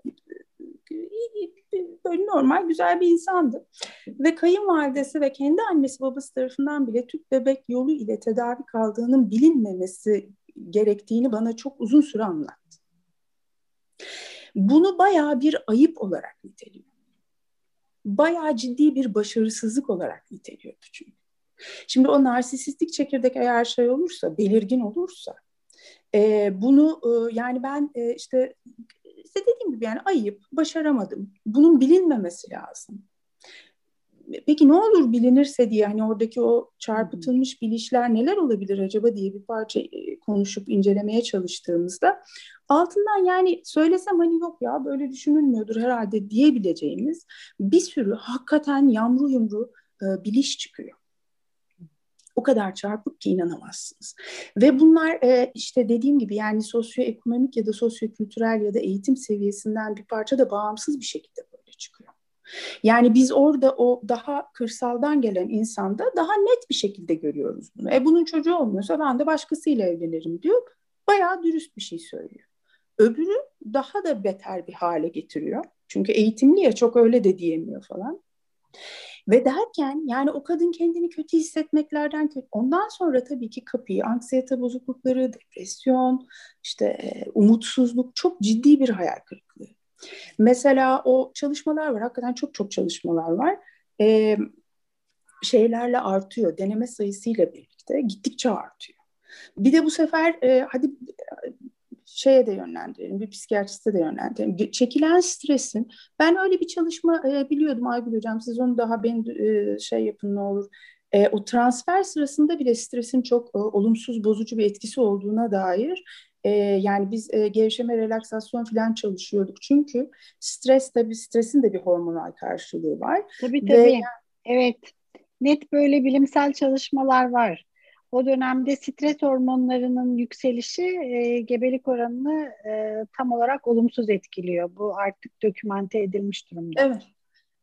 böyle normal güzel bir insandı. Ve kayınvalidesi ve kendi annesi babası tarafından bile tüp bebek yolu ile tedavi kaldığının bilinmemesi gerektiğini bana çok uzun süre anlattı bunu bayağı bir ayıp olarak niteliyor. Bayağı ciddi bir başarısızlık olarak niteliyordu çünkü. Şimdi o narsisistik çekirdek eğer şey olursa, belirgin olursa e, bunu e, yani ben e, işte işte dediğim gibi yani ayıp, başaramadım. Bunun bilinmemesi lazım. Peki ne olur bilinirse diye hani oradaki o çarpıtılmış bilişler neler olabilir acaba diye bir parça e, konuşup incelemeye çalıştığımızda altından yani söylesem hani yok ya böyle düşünülmüyordur herhalde diyebileceğimiz bir sürü hakikaten yamru yumru e, biliş çıkıyor. O kadar çarpık ki inanamazsınız. Ve bunlar e, işte dediğim gibi yani sosyoekonomik ya da sosyokültürel ya da eğitim seviyesinden bir parça da bağımsız bir şekilde. Yani biz orada o daha kırsaldan gelen insanda daha net bir şekilde görüyoruz bunu. E bunun çocuğu olmuyorsa ben de başkasıyla evlenirim diyor. Bayağı dürüst bir şey söylüyor. Öbürü daha da beter bir hale getiriyor. Çünkü eğitimli ya çok öyle de diyemiyor falan. Ve derken yani o kadın kendini kötü hissetmeklerden kötü. Ondan sonra tabii ki kapıyı anksiyete bozuklukları, depresyon, işte e, umutsuzluk çok ciddi bir hayal kırıklığı. Mesela o çalışmalar var. Hakikaten çok çok çalışmalar var. Ee, şeylerle artıyor. Deneme sayısıyla birlikte gittikçe artıyor. Bir de bu sefer e, hadi şeye de yönlendirelim, bir psikiyatriste de yönlendirelim. Çekilen stresin, ben öyle bir çalışma e, biliyordum Aygül Hocam, siz onu daha ben e, şey yapın ne olur. E, o transfer sırasında bile stresin çok e, olumsuz, bozucu bir etkisi olduğuna dair e, yani biz e, gevşeme, relaksasyon falan çalışıyorduk. Çünkü stres tabii stresin de bir hormonal karşılığı var. Tabii tabii. Ve, evet. Net böyle bilimsel çalışmalar var. O dönemde stres hormonlarının yükselişi e, gebelik oranını e, tam olarak olumsuz etkiliyor. Bu artık dokümante edilmiş durumda. Evet.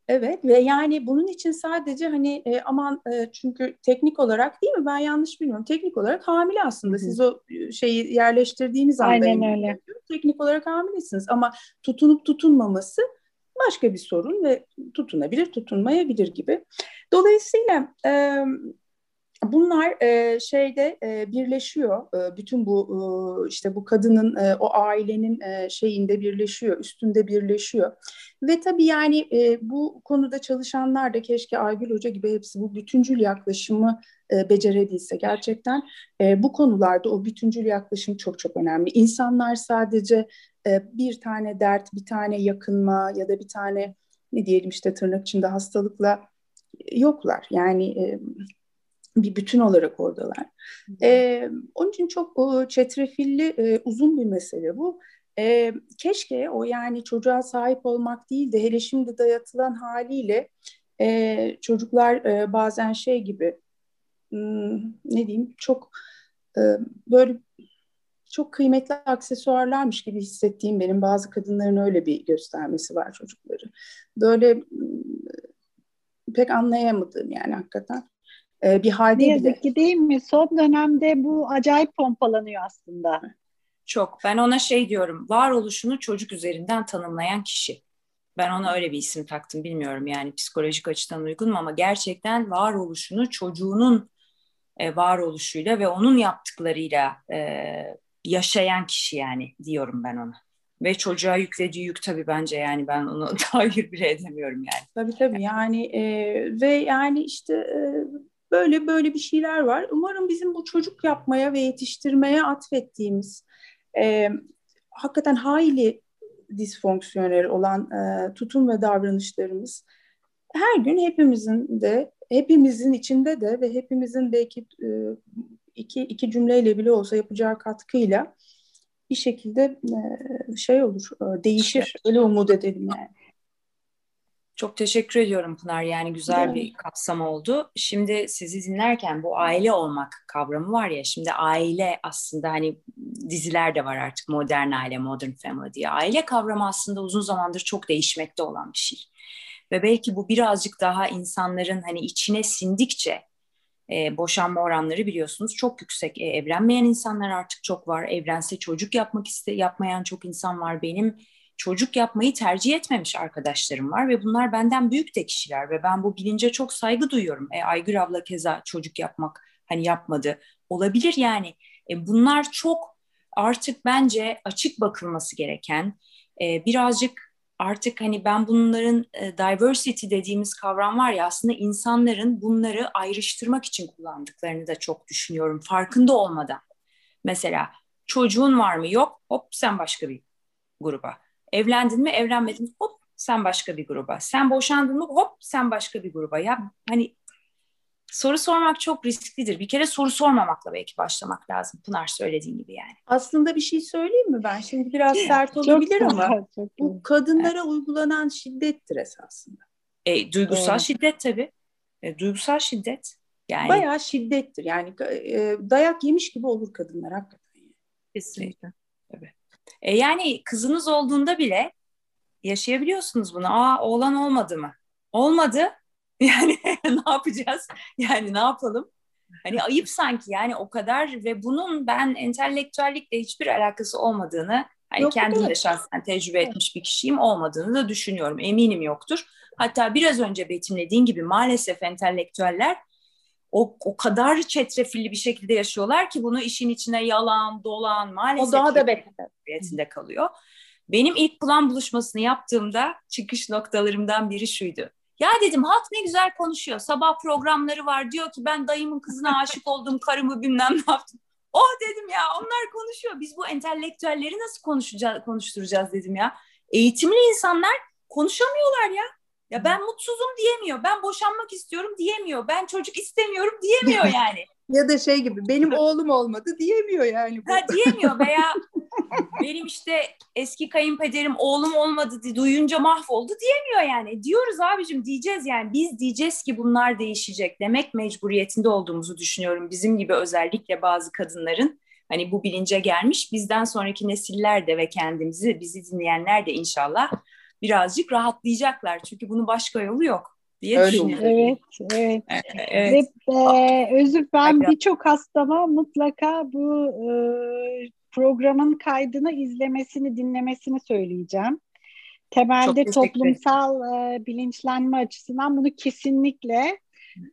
Evet ve yani bunun için sadece hani e, aman e, çünkü teknik olarak değil mi ben yanlış bilmiyorum teknik olarak hamile aslında Hı-hı. siz o e, şeyi yerleştirdiğiniz anda Aynen öyle. teknik olarak hamilesiniz ama tutunup tutunmaması başka bir sorun ve tutunabilir tutunmayabilir gibi. Dolayısıyla e, Bunlar e, şeyde e, birleşiyor. E, bütün bu e, işte bu kadının e, o ailenin e, şeyinde birleşiyor, üstünde birleşiyor. Ve tabii yani e, bu konuda çalışanlar da keşke Aygül Hoca gibi hepsi bu bütüncül yaklaşımı e, becerebilse. Gerçekten e, bu konularda o bütüncül yaklaşım çok çok önemli. İnsanlar sadece e, bir tane dert, bir tane yakınma ya da bir tane ne diyelim işte tırnak içinde hastalıkla yoklar. Yani e, bir bütün olarak oradalar. E, onun için çok o, çetrefilli e, uzun bir mesele bu. E, keşke o yani çocuğa sahip olmak değil de hele şimdi dayatılan haliyle e, çocuklar e, bazen şey gibi ne diyeyim çok e, böyle çok kıymetli aksesuarlarmış gibi hissettiğim benim bazı kadınların öyle bir göstermesi var çocukları. Böyle pek anlayamadığım yani hakikaten e, bir halde ne yazık ki değil mi? Son dönemde bu acayip pompalanıyor aslında. Çok. Ben ona şey diyorum. Varoluşunu çocuk üzerinden tanımlayan kişi. Ben ona öyle bir isim taktım bilmiyorum yani psikolojik açıdan uygun mu ama gerçekten varoluşunu çocuğunun e, varoluşuyla ve onun yaptıklarıyla e, yaşayan kişi yani diyorum ben ona. Ve çocuğa yüklediği yük tabii bence yani ben onu tahir bile edemiyorum yani. Tabii tabii yani e, ve yani işte e, Böyle böyle bir şeyler var. Umarım bizim bu çocuk yapmaya ve yetiştirmeye atfettiğimiz e, hakikaten hayli disfonksiyonel olan e, tutum ve davranışlarımız her gün hepimizin de hepimizin içinde de ve hepimizin belki e, iki, iki cümleyle bile olsa yapacağı katkıyla bir şekilde şey olur, değişir. Öyle umut edelim yani. Çok teşekkür ediyorum Pınar. Yani güzel bir kapsam oldu. Şimdi sizi dinlerken bu aile olmak kavramı var ya. Şimdi aile aslında hani diziler de var artık modern aile, modern family diye. Aile kavramı aslında uzun zamandır çok değişmekte olan bir şey. Ve belki bu birazcık daha insanların hani içine sindikçe e, boşanma oranları biliyorsunuz çok yüksek. E, evlenmeyen insanlar artık çok var. Evlense çocuk yapmak iste yapmayan çok insan var. Benim çocuk yapmayı tercih etmemiş arkadaşlarım var ve bunlar benden büyük de kişiler ve ben bu bilince çok saygı duyuyorum. E, Aygül abla keza çocuk yapmak hani yapmadı. Olabilir yani. E, bunlar çok artık bence açık bakılması gereken e, birazcık artık hani ben bunların e, diversity dediğimiz kavram var ya aslında insanların bunları ayrıştırmak için kullandıklarını da çok düşünüyorum farkında olmadan. Mesela çocuğun var mı yok hop sen başka bir gruba. Evlendin mi evlenmedin hop sen başka bir gruba. Sen boşandın mı hop sen başka bir gruba. Ya hani soru sormak çok risklidir. Bir kere soru sormamakla belki başlamak lazım. Pınar söylediğin gibi yani. Aslında bir şey söyleyeyim mi ben? Şimdi biraz sert olabilir ama bu kadınlara evet. uygulanan şiddettir esasında. E, duygusal evet. şiddet tabii. E, duygusal şiddet. Yani bayağı şiddettir. Yani e, dayak yemiş gibi olur kadınlar hakikaten. Kesinlikle. E, yani kızınız olduğunda bile yaşayabiliyorsunuz bunu. Aa oğlan olmadı mı? Olmadı. Yani ne yapacağız? Yani ne yapalım? Hani ayıp sanki yani o kadar ve bunun ben entelektüellikle hiçbir alakası olmadığını hani Yok, kendim de şahsen tecrübe etmiş bir kişiyim olmadığını da düşünüyorum. Eminim yoktur. Hatta biraz önce betimlediğin gibi maalesef entelektüeller o, o kadar çetrefilli bir şekilde yaşıyorlar ki bunu işin içine yalan, dolan maalesef o daha da beter kalıyor. Benim ilk plan buluşmasını yaptığımda çıkış noktalarımdan biri şuydu. Ya dedim halk ne güzel konuşuyor. Sabah programları var diyor ki ben dayımın kızına aşık oldum, karımı bilmem ne yaptım. Oh dedim ya onlar konuşuyor. Biz bu entelektüelleri nasıl konuşacağız, konuşturacağız dedim ya. Eğitimli insanlar konuşamıyorlar ya. Ya ben mutsuzum diyemiyor. Ben boşanmak istiyorum diyemiyor. Ben çocuk istemiyorum diyemiyor yani. ya da şey gibi benim oğlum olmadı diyemiyor yani. Ha diyemiyor veya benim işte eski kayınpederim oğlum olmadı diye duyunca mahvoldu diyemiyor yani. Diyoruz abicim diyeceğiz yani biz diyeceğiz ki bunlar değişecek demek mecburiyetinde olduğumuzu düşünüyorum. Bizim gibi özellikle bazı kadınların hani bu bilince gelmiş bizden sonraki nesiller de ve kendimizi bizi dinleyenler de inşallah birazcık rahatlayacaklar. Çünkü bunun başka yolu yok diye Öyle düşünüyorum. Evet, evet. evet. Ve e, Özür ben birçok hastama mutlaka bu e, programın kaydını izlemesini, dinlemesini söyleyeceğim. Temelde toplumsal e, bilinçlenme açısından bunu kesinlikle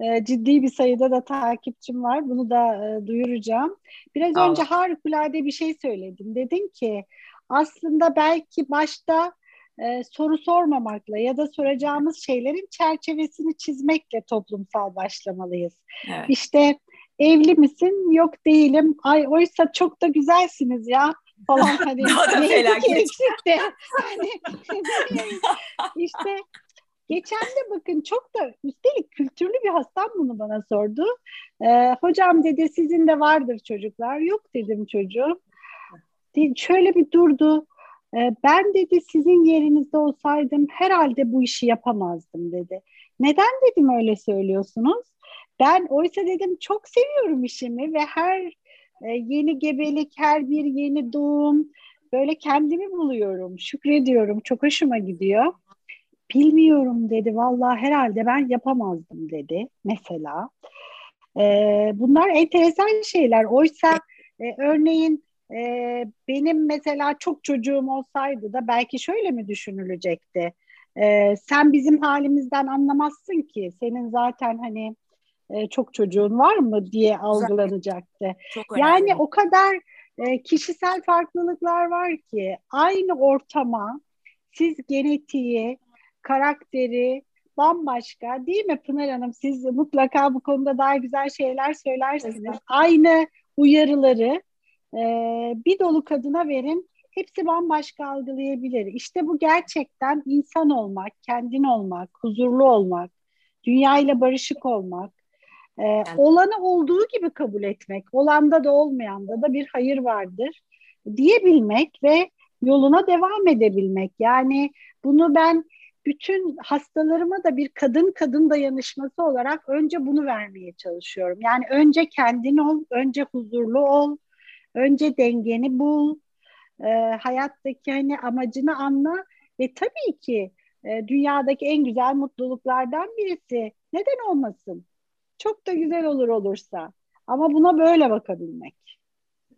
e, ciddi bir sayıda da takipçim var. Bunu da e, duyuracağım. Biraz Aa. önce harikulade bir şey söyledim. Dedin ki aslında belki başta e, soru sormamakla ya da soracağımız şeylerin çerçevesini çizmekle toplumsal başlamalıyız. Evet. İşte evli misin? Yok değilim. Ay oysa çok da güzelsiniz ya falan hani Daha da felaket. De, hani, işte geçen de bakın çok da üstelik kültürlü bir hastam bunu bana sordu. Ee, hocam dedi sizin de vardır çocuklar. Yok dedim çocuğum. Şöyle bir durdu. Ee, ben dedi sizin yerinizde olsaydım herhalde bu işi yapamazdım dedi. Neden dedim öyle söylüyorsunuz? Ben oysa dedim çok seviyorum işimi ve her e, yeni gebelik, her bir yeni doğum böyle kendimi buluyorum, şükrediyorum, çok hoşuma gidiyor. Bilmiyorum dedi, vallahi herhalde ben yapamazdım dedi mesela. Ee, bunlar enteresan şeyler. Oysa e, örneğin e, benim mesela çok çocuğum olsaydı da belki şöyle mi düşünülecekti? E, sen bizim halimizden anlamazsın ki. Senin zaten hani e, çok çocuğun var mı diye algılanacaktı. Çok yani o kadar e, kişisel farklılıklar var ki aynı ortama siz genetiği, karakteri bambaşka değil mi Pınar Hanım? Siz mutlaka bu konuda daha güzel şeyler söylersiniz. Aynı uyarıları e, bir dolu kadına verin hepsi bambaşka algılayabilir. İşte bu gerçekten insan olmak, kendin olmak, huzurlu olmak, dünyayla barışık olmak, e, evet. olanı olduğu gibi kabul etmek, olanda da olmayanda da bir hayır vardır diyebilmek ve yoluna devam edebilmek. Yani bunu ben bütün hastalarıma da bir kadın kadın dayanışması olarak önce bunu vermeye çalışıyorum. Yani önce kendin ol, önce huzurlu ol, Önce dengeni bul, e, hayattaki hani amacını anla ve tabii ki e, dünyadaki en güzel mutluluklardan birisi. Neden olmasın? Çok da güzel olur olursa. Ama buna böyle bakabilmek.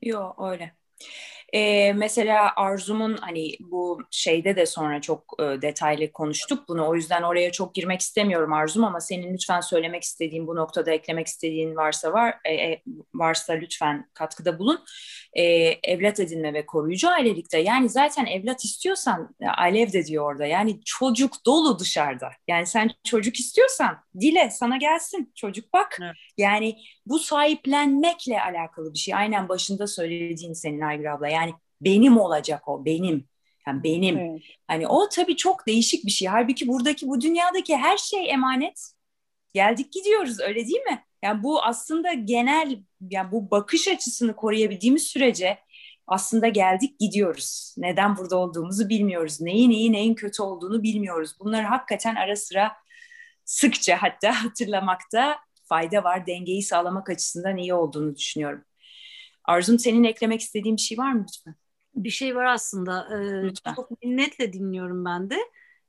Yok öyle. Ee, mesela Arzum'un hani bu şeyde de sonra çok e, detaylı konuştuk bunu. O yüzden oraya çok girmek istemiyorum Arzum ama senin lütfen söylemek istediğin bu noktada eklemek istediğin varsa var e, e, varsa lütfen katkıda bulun. E, evlat edinme ve koruyucu ailelikte yani zaten evlat istiyorsan Alev de diyor orada yani çocuk dolu dışarıda. Yani sen çocuk istiyorsan dile sana gelsin çocuk bak. Evet. Yani bu sahiplenmekle alakalı bir şey. Aynen başında söylediğin senin Aygül abla. Yani benim olacak o, benim. Yani benim. Evet. Hani o tabii çok değişik bir şey. Halbuki buradaki bu dünyadaki her şey emanet. Geldik gidiyoruz öyle değil mi? Yani bu aslında genel yani bu bakış açısını koruyabildiğimiz sürece aslında geldik gidiyoruz. Neden burada olduğumuzu bilmiyoruz. Neyin iyi neyin kötü olduğunu bilmiyoruz. Bunları hakikaten ara sıra sıkça hatta hatırlamakta fayda var. Dengeyi sağlamak açısından iyi olduğunu düşünüyorum. Arzum senin eklemek istediğin bir şey var mı lütfen? Bir şey var aslında. Ee, çok minnetle dinliyorum ben de.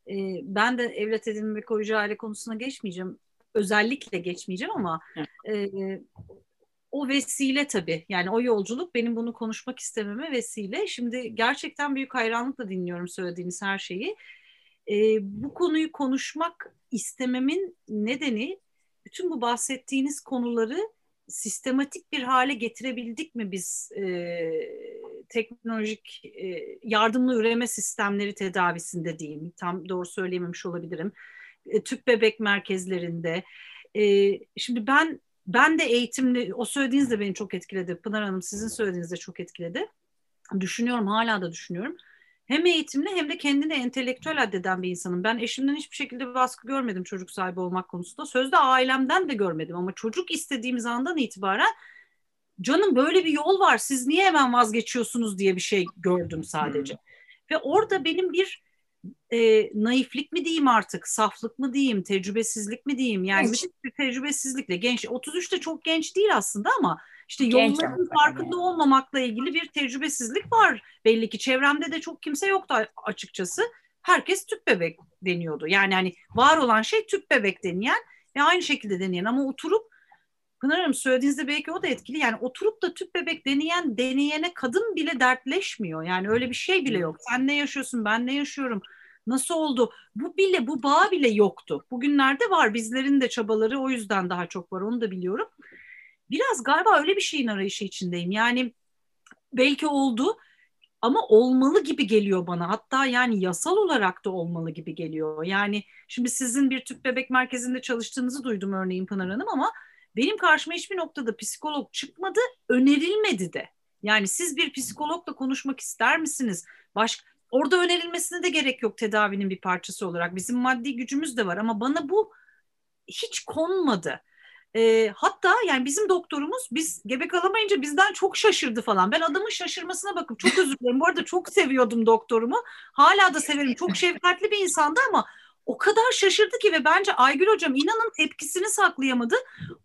Ee, ben de evlat edinme ve koruyucu aile konusuna geçmeyeceğim. Özellikle geçmeyeceğim ama e, o vesile tabii. Yani o yolculuk benim bunu konuşmak istememe vesile. Şimdi gerçekten büyük hayranlıkla dinliyorum söylediğiniz her şeyi. E, bu konuyu konuşmak istememin nedeni bütün bu bahsettiğiniz konuları sistematik bir hale getirebildik mi biz e, teknolojik e, yardımlı üreme sistemleri tedavisinde diyeyim. Tam doğru söyleyememiş olabilirim. E, tüp bebek merkezlerinde. E, şimdi ben ben de eğitimli, o söylediğiniz de beni çok etkiledi. Pınar Hanım sizin söylediğiniz de çok etkiledi. Düşünüyorum, hala da düşünüyorum. Hem eğitimli hem de kendini entelektüel addeden bir insanım. Ben eşimden hiçbir şekilde bir baskı görmedim çocuk sahibi olmak konusunda. Sözde ailemden de görmedim ama çocuk istediğimiz andan itibaren canım böyle bir yol var siz niye hemen vazgeçiyorsunuz diye bir şey gördüm sadece. Hmm. Ve orada benim bir e, naiflik mi diyeyim artık, saflık mı diyeyim, tecrübesizlik mi diyeyim? Yani evet. bir tecrübesizlikle genç, 33 de çok genç değil aslında ama işte yolların farkında olmamakla ilgili bir tecrübesizlik var belli ki. Çevremde de çok kimse yoktu açıkçası. Herkes tüp bebek deniyordu. Yani hani var olan şey tüp bebek deniyen ve aynı şekilde deneyen ama oturup Pınar Hanım söylediğinizde belki o da etkili. Yani oturup da tüp bebek deneyen, deneyene kadın bile dertleşmiyor. Yani öyle bir şey bile yok. Sen ne yaşıyorsun, ben ne yaşıyorum. Nasıl oldu? Bu bile, bu bağ bile yoktu. Bugünlerde var. Bizlerin de çabaları o yüzden daha çok var. Onu da biliyorum. Biraz galiba öyle bir şeyin arayışı içindeyim. Yani belki oldu ama olmalı gibi geliyor bana. Hatta yani yasal olarak da olmalı gibi geliyor. Yani şimdi sizin bir tüp bebek merkezinde çalıştığınızı duydum örneğin Pınar Hanım ama benim karşıma hiçbir noktada psikolog çıkmadı, önerilmedi de. Yani siz bir psikologla konuşmak ister misiniz? Baş, orada önerilmesine de gerek yok tedavinin bir parçası olarak. Bizim maddi gücümüz de var ama bana bu hiç konmadı. E, hatta yani bizim doktorumuz biz gebe kalamayınca bizden çok şaşırdı falan. Ben adamın şaşırmasına bakıp çok özür dilerim. Bu arada çok seviyordum doktorumu. Hala da severim. Çok şefkatli bir insandı ama o kadar şaşırdı ki ve bence Aygül hocam inanın tepkisini saklayamadı.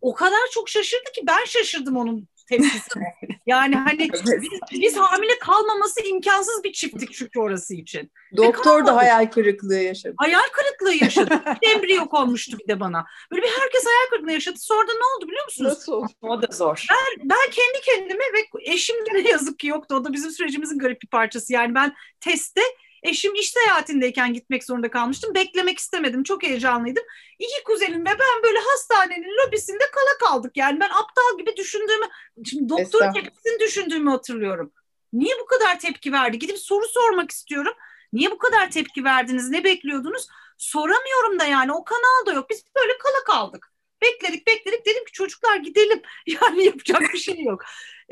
O kadar çok şaşırdı ki ben şaşırdım onun tepkisine. Yani hani biz, biz hamile kalmaması imkansız bir çiftlik çünkü orası için. Doktor da hayal kırıklığı yaşadı. Hayal kırıklığı yaşadı. Embriyok olmuştu bir de bana. Böyle bir herkes hayal kırıklığı yaşadı. Sonra da ne oldu biliyor musunuz? Nasıl oldu? O da zor. Ben, ben kendi kendime ve eşim de ne yazık ki yoktu. O da bizim sürecimizin garip bir parçası. Yani ben testte Eşim iş seyahatindeyken gitmek zorunda kalmıştım. Beklemek istemedim. Çok heyecanlıydım. İki kuzenim ve ben böyle hastanenin lobisinde kala kaldık. Yani ben aptal gibi düşündüğümü, şimdi doktorun tepkisini düşündüğümü hatırlıyorum. Niye bu kadar tepki verdi? Gidip soru sormak istiyorum. Niye bu kadar tepki verdiniz? Ne bekliyordunuz? Soramıyorum da yani o kanal da yok. Biz böyle kala kaldık. Bekledik bekledik dedim ki çocuklar gidelim. Yani yapacak bir şey yok.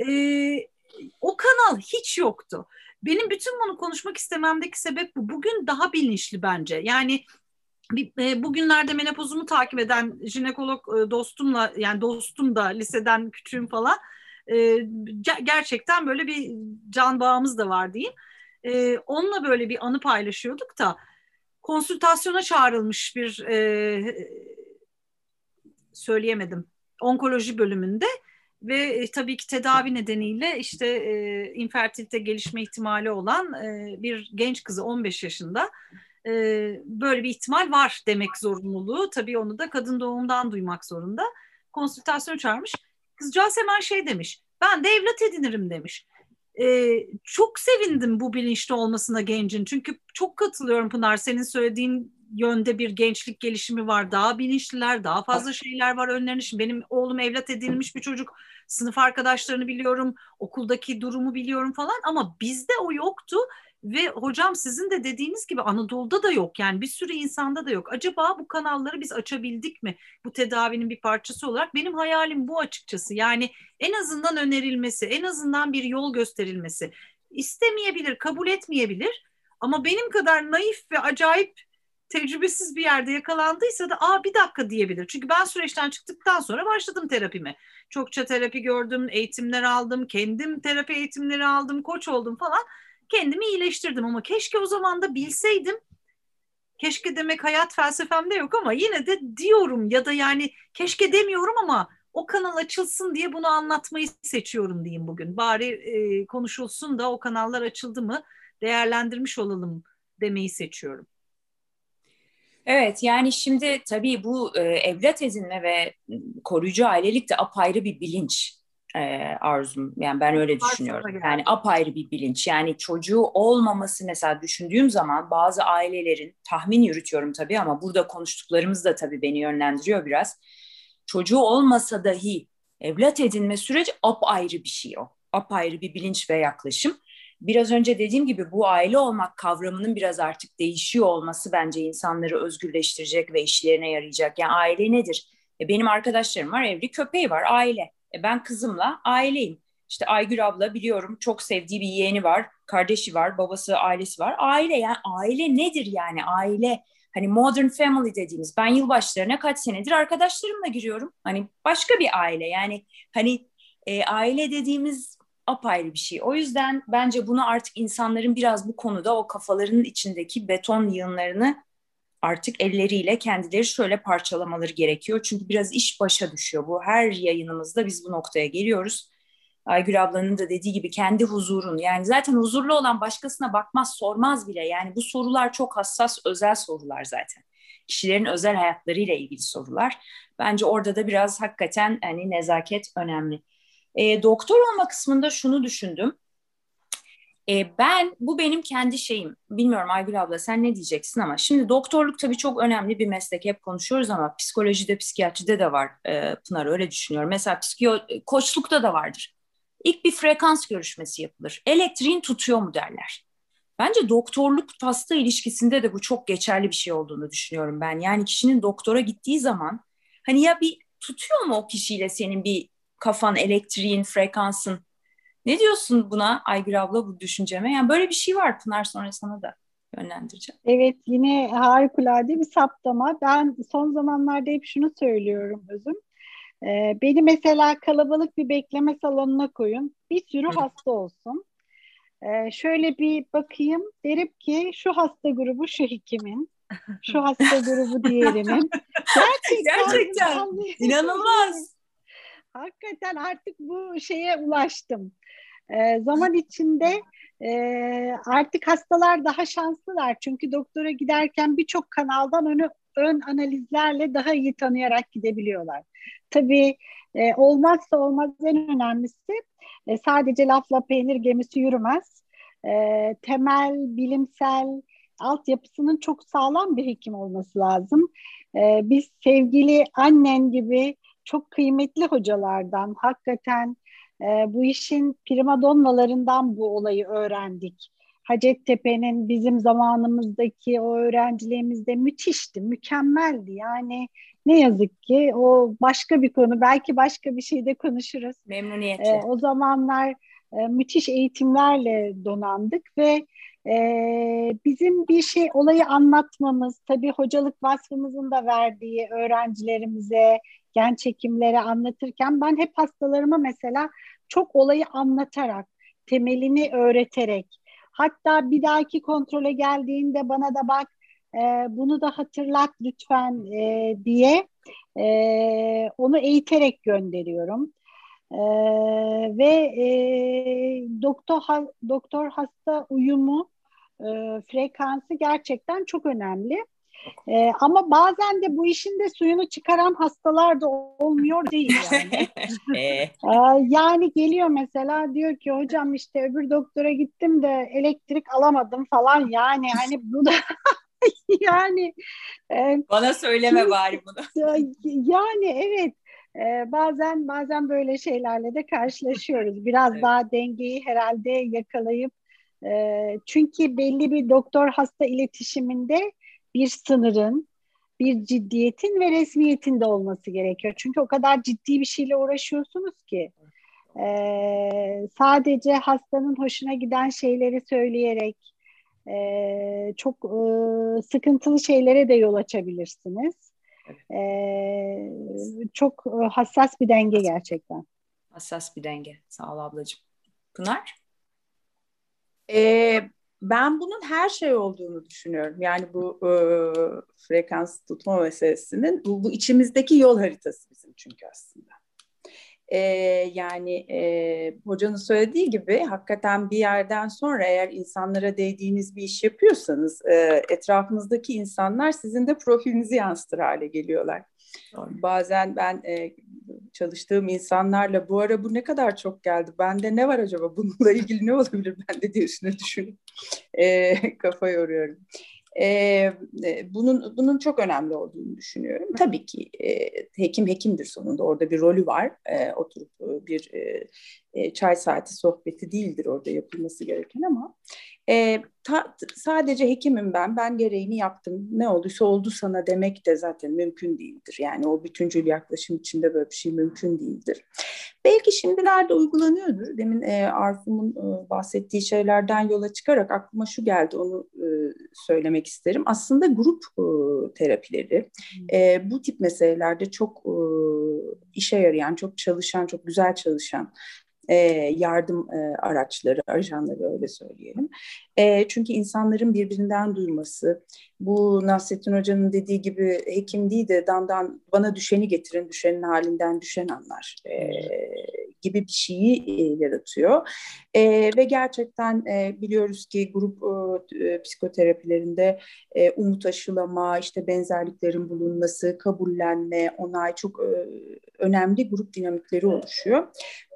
Ee, o kanal hiç yoktu. Benim bütün bunu konuşmak istememdeki sebep bu. Bugün daha bilinçli bence. Yani e, bugünlerde menopozumu takip eden jinekolog e, dostumla yani dostum da liseden küçüğüm falan e, gerçekten böyle bir can bağımız da var diyeyim. Onunla böyle bir anı paylaşıyorduk da konsültasyona çağrılmış bir söyleyemedim onkoloji bölümünde ve e, tabii ki tedavi nedeniyle işte e, infertilite gelişme ihtimali olan e, bir genç kızı 15 yaşında e, böyle bir ihtimal var demek zorunluluğu. Tabii onu da kadın doğumdan duymak zorunda. Konsültasyon çağırmış. Kızcağız hemen şey demiş. Ben de evlat edinirim demiş. Ee, çok sevindim bu bilinçli olmasına gencin. Çünkü çok katılıyorum Pınar senin söylediğin yönde bir gençlik gelişimi var. Daha bilinçliler, daha fazla şeyler var önlerinde. Şimdi benim oğlum evlat edilmiş bir çocuk. Sınıf arkadaşlarını biliyorum, okuldaki durumu biliyorum falan ama bizde o yoktu. Ve hocam sizin de dediğiniz gibi Anadolu'da da yok yani bir sürü insanda da yok. Acaba bu kanalları biz açabildik mi bu tedavinin bir parçası olarak? Benim hayalim bu açıkçası. Yani en azından önerilmesi, en azından bir yol gösterilmesi. İstemeyebilir, kabul etmeyebilir Ama benim kadar naif ve acayip tecrübesiz bir yerde yakalandıysa da aa bir dakika diyebilir. Çünkü ben süreçten çıktıktan sonra başladım terapime. Çokça terapi gördüm, eğitimler aldım, kendim terapi eğitimleri aldım, koç oldum falan. Kendimi iyileştirdim ama keşke o zaman da bilseydim. Keşke demek hayat felsefemde yok ama yine de diyorum ya da yani keşke demiyorum ama o kanal açılsın diye bunu anlatmayı seçiyorum diyeyim bugün. Bari e, konuşulsun da o kanallar açıldı mı değerlendirmiş olalım demeyi seçiyorum. Evet yani şimdi tabii bu e, evlat edinme ve koruyucu ailelik de apayrı bir bilinç e, arzum. Yani ben öyle düşünüyorum. Yani apayrı bir bilinç. Yani çocuğu olmaması mesela düşündüğüm zaman bazı ailelerin tahmin yürütüyorum tabii ama burada konuştuklarımız da tabii beni yönlendiriyor biraz. Çocuğu olmasa dahi evlat edinme süreci apayrı bir şey o. Apayrı bir bilinç ve yaklaşım biraz önce dediğim gibi bu aile olmak kavramının biraz artık değişiyor olması bence insanları özgürleştirecek ve işlerine yarayacak. Yani aile nedir? E benim arkadaşlarım var, evli köpeği var, aile. E ben kızımla aileyim. İşte Aygül abla biliyorum çok sevdiği bir yeğeni var, kardeşi var, babası, ailesi var. Aile yani aile nedir yani aile? Hani modern family dediğimiz ben yılbaşlarına kaç senedir arkadaşlarımla giriyorum. Hani başka bir aile yani hani e, aile dediğimiz apayrı bir şey. O yüzden bence bunu artık insanların biraz bu konuda o kafalarının içindeki beton yığınlarını artık elleriyle kendileri şöyle parçalamaları gerekiyor. Çünkü biraz iş başa düşüyor. Bu her yayınımızda biz bu noktaya geliyoruz. Aygül ablanın da dediği gibi kendi huzurun yani zaten huzurlu olan başkasına bakmaz sormaz bile yani bu sorular çok hassas özel sorular zaten kişilerin özel hayatlarıyla ilgili sorular bence orada da biraz hakikaten hani nezaket önemli. E, doktor olma kısmında şunu düşündüm. E, ben bu benim kendi şeyim. Bilmiyorum Aygül abla sen ne diyeceksin ama şimdi doktorluk tabii çok önemli bir meslek. Hep konuşuyoruz ama psikolojide, psikiyatride de var e, Pınar öyle düşünüyorum. Mesela psikiyo, koçlukta da vardır. İlk bir frekans görüşmesi yapılır. Elektriğin tutuyor mu derler. Bence doktorluk hasta ilişkisinde de bu çok geçerli bir şey olduğunu düşünüyorum ben. Yani kişinin doktora gittiği zaman hani ya bir tutuyor mu o kişiyle senin bir kafan, elektriğin, frekansın. Ne diyorsun buna Aygül abla bu düşünceme? Yani böyle bir şey var Pınar sonra sana da yönlendireceğim. Evet yine harikulade bir saptama. Ben son zamanlarda hep şunu söylüyorum özüm. Ee, beni mesela kalabalık bir bekleme salonuna koyun. Bir sürü hasta olsun. Ee, şöyle bir bakayım. Derim ki şu hasta grubu şu hekimin. Şu hasta grubu diğerinin. Gerçekten, Gerçekten. inanılmaz hakikaten artık bu şeye ulaştım. E, zaman içinde e, artık hastalar daha şanslılar. Çünkü doktora giderken birçok kanaldan önü, ön analizlerle daha iyi tanıyarak gidebiliyorlar. Tabii e, olmazsa olmaz en önemlisi e, sadece lafla peynir gemisi yürümez. E, temel bilimsel altyapısının çok sağlam bir hekim olması lazım. E, biz sevgili annen gibi çok kıymetli hocalardan hakikaten e, bu işin primadonnalarından bu olayı öğrendik. Hacettepe'nin bizim zamanımızdaki o öğrenciliğimizde müthişti, mükemmeldi. Yani ne yazık ki o başka bir konu. Belki başka bir şeyde konuşuruz. Memnuniyetle. Ee, o zamanlar e, müthiş eğitimlerle donandık ve e, bizim bir şey olayı anlatmamız, tabii hocalık vasfımızın da verdiği öğrencilerimize, gen çekimleri anlatırken ben hep hastalarıma mesela çok olayı anlatarak, temelini öğreterek, hatta bir dahaki kontrole geldiğinde bana da bak e, bunu da hatırlat lütfen e, diye e, onu eğiterek gönderiyorum. E, ve e, doktor ha, doktor hasta uyumu e, frekansı gerçekten çok önemli. Ee, ama bazen de bu işin de suyunu çıkaran hastalar da olmuyor değil yani. ee, yani geliyor mesela diyor ki hocam işte öbür doktora gittim de elektrik alamadım falan yani hani bu da yani e, bana söyleme ki, bari bunu. yani evet e, bazen bazen böyle şeylerle de karşılaşıyoruz. Biraz evet. daha dengeyi herhalde yakalayıp e, çünkü belli bir doktor hasta iletişiminde bir sınırın, bir ciddiyetin ve resmiyetin de olması gerekiyor. Çünkü o kadar ciddi bir şeyle uğraşıyorsunuz ki e, sadece hastanın hoşuna giden şeyleri söyleyerek e, çok e, sıkıntılı şeylere de yol açabilirsiniz. E, çok e, hassas bir denge gerçekten. Hassas bir denge. Sağ ol ablacığım. Pınar? Ee, ben bunun her şey olduğunu düşünüyorum. Yani bu e, frekans tutma meselesinin bu, bu içimizdeki yol haritası bizim çünkü aslında. E, yani e, hocanın söylediği gibi hakikaten bir yerden sonra eğer insanlara değdiğiniz bir iş yapıyorsanız e, etrafınızdaki insanlar sizin de profilinizi yansıtır hale geliyorlar. Bazen ben e, çalıştığım insanlarla bu ara bu ne kadar çok geldi. Bende ne var acaba bununla ilgili ne olabilir ben de diye üstüne düşünüp e, kafa yoruyorum. E, bunun bunun çok önemli olduğunu düşünüyorum. Tabii ki e, hekim hekimdir sonunda orada bir rolü var. E, oturup bir e, e, çay saati sohbeti değildir orada yapılması gereken ama e, ta, sadece hekimim ben, ben gereğini yaptım, ne olduysa oldu sana demek de zaten mümkün değildir. Yani o bütüncül yaklaşım içinde böyle bir şey mümkün değildir. Belki şimdilerde uygulanıyordur. Demin e, Arfum'un e, bahsettiği şeylerden yola çıkarak aklıma şu geldi, onu e, söylemek isterim. Aslında grup e, terapileri e, bu tip meselelerde çok e, işe yarayan, çok çalışan, çok güzel çalışan e, yardım e, araçları, ajanları öyle söyleyelim. E, çünkü insanların birbirinden duyması, bu Nasrettin Hoca'nın dediği gibi hekim değil de damdan bana düşeni getirin, düşenin halinden düşen anlar e, gibi bir şeyi e, yaratıyor. E, ve gerçekten e, biliyoruz ki grup e, psikoterapilerinde e, umut aşılama, işte benzerliklerin bulunması, kabullenme, onay çok e, önemli grup dinamikleri oluşuyor.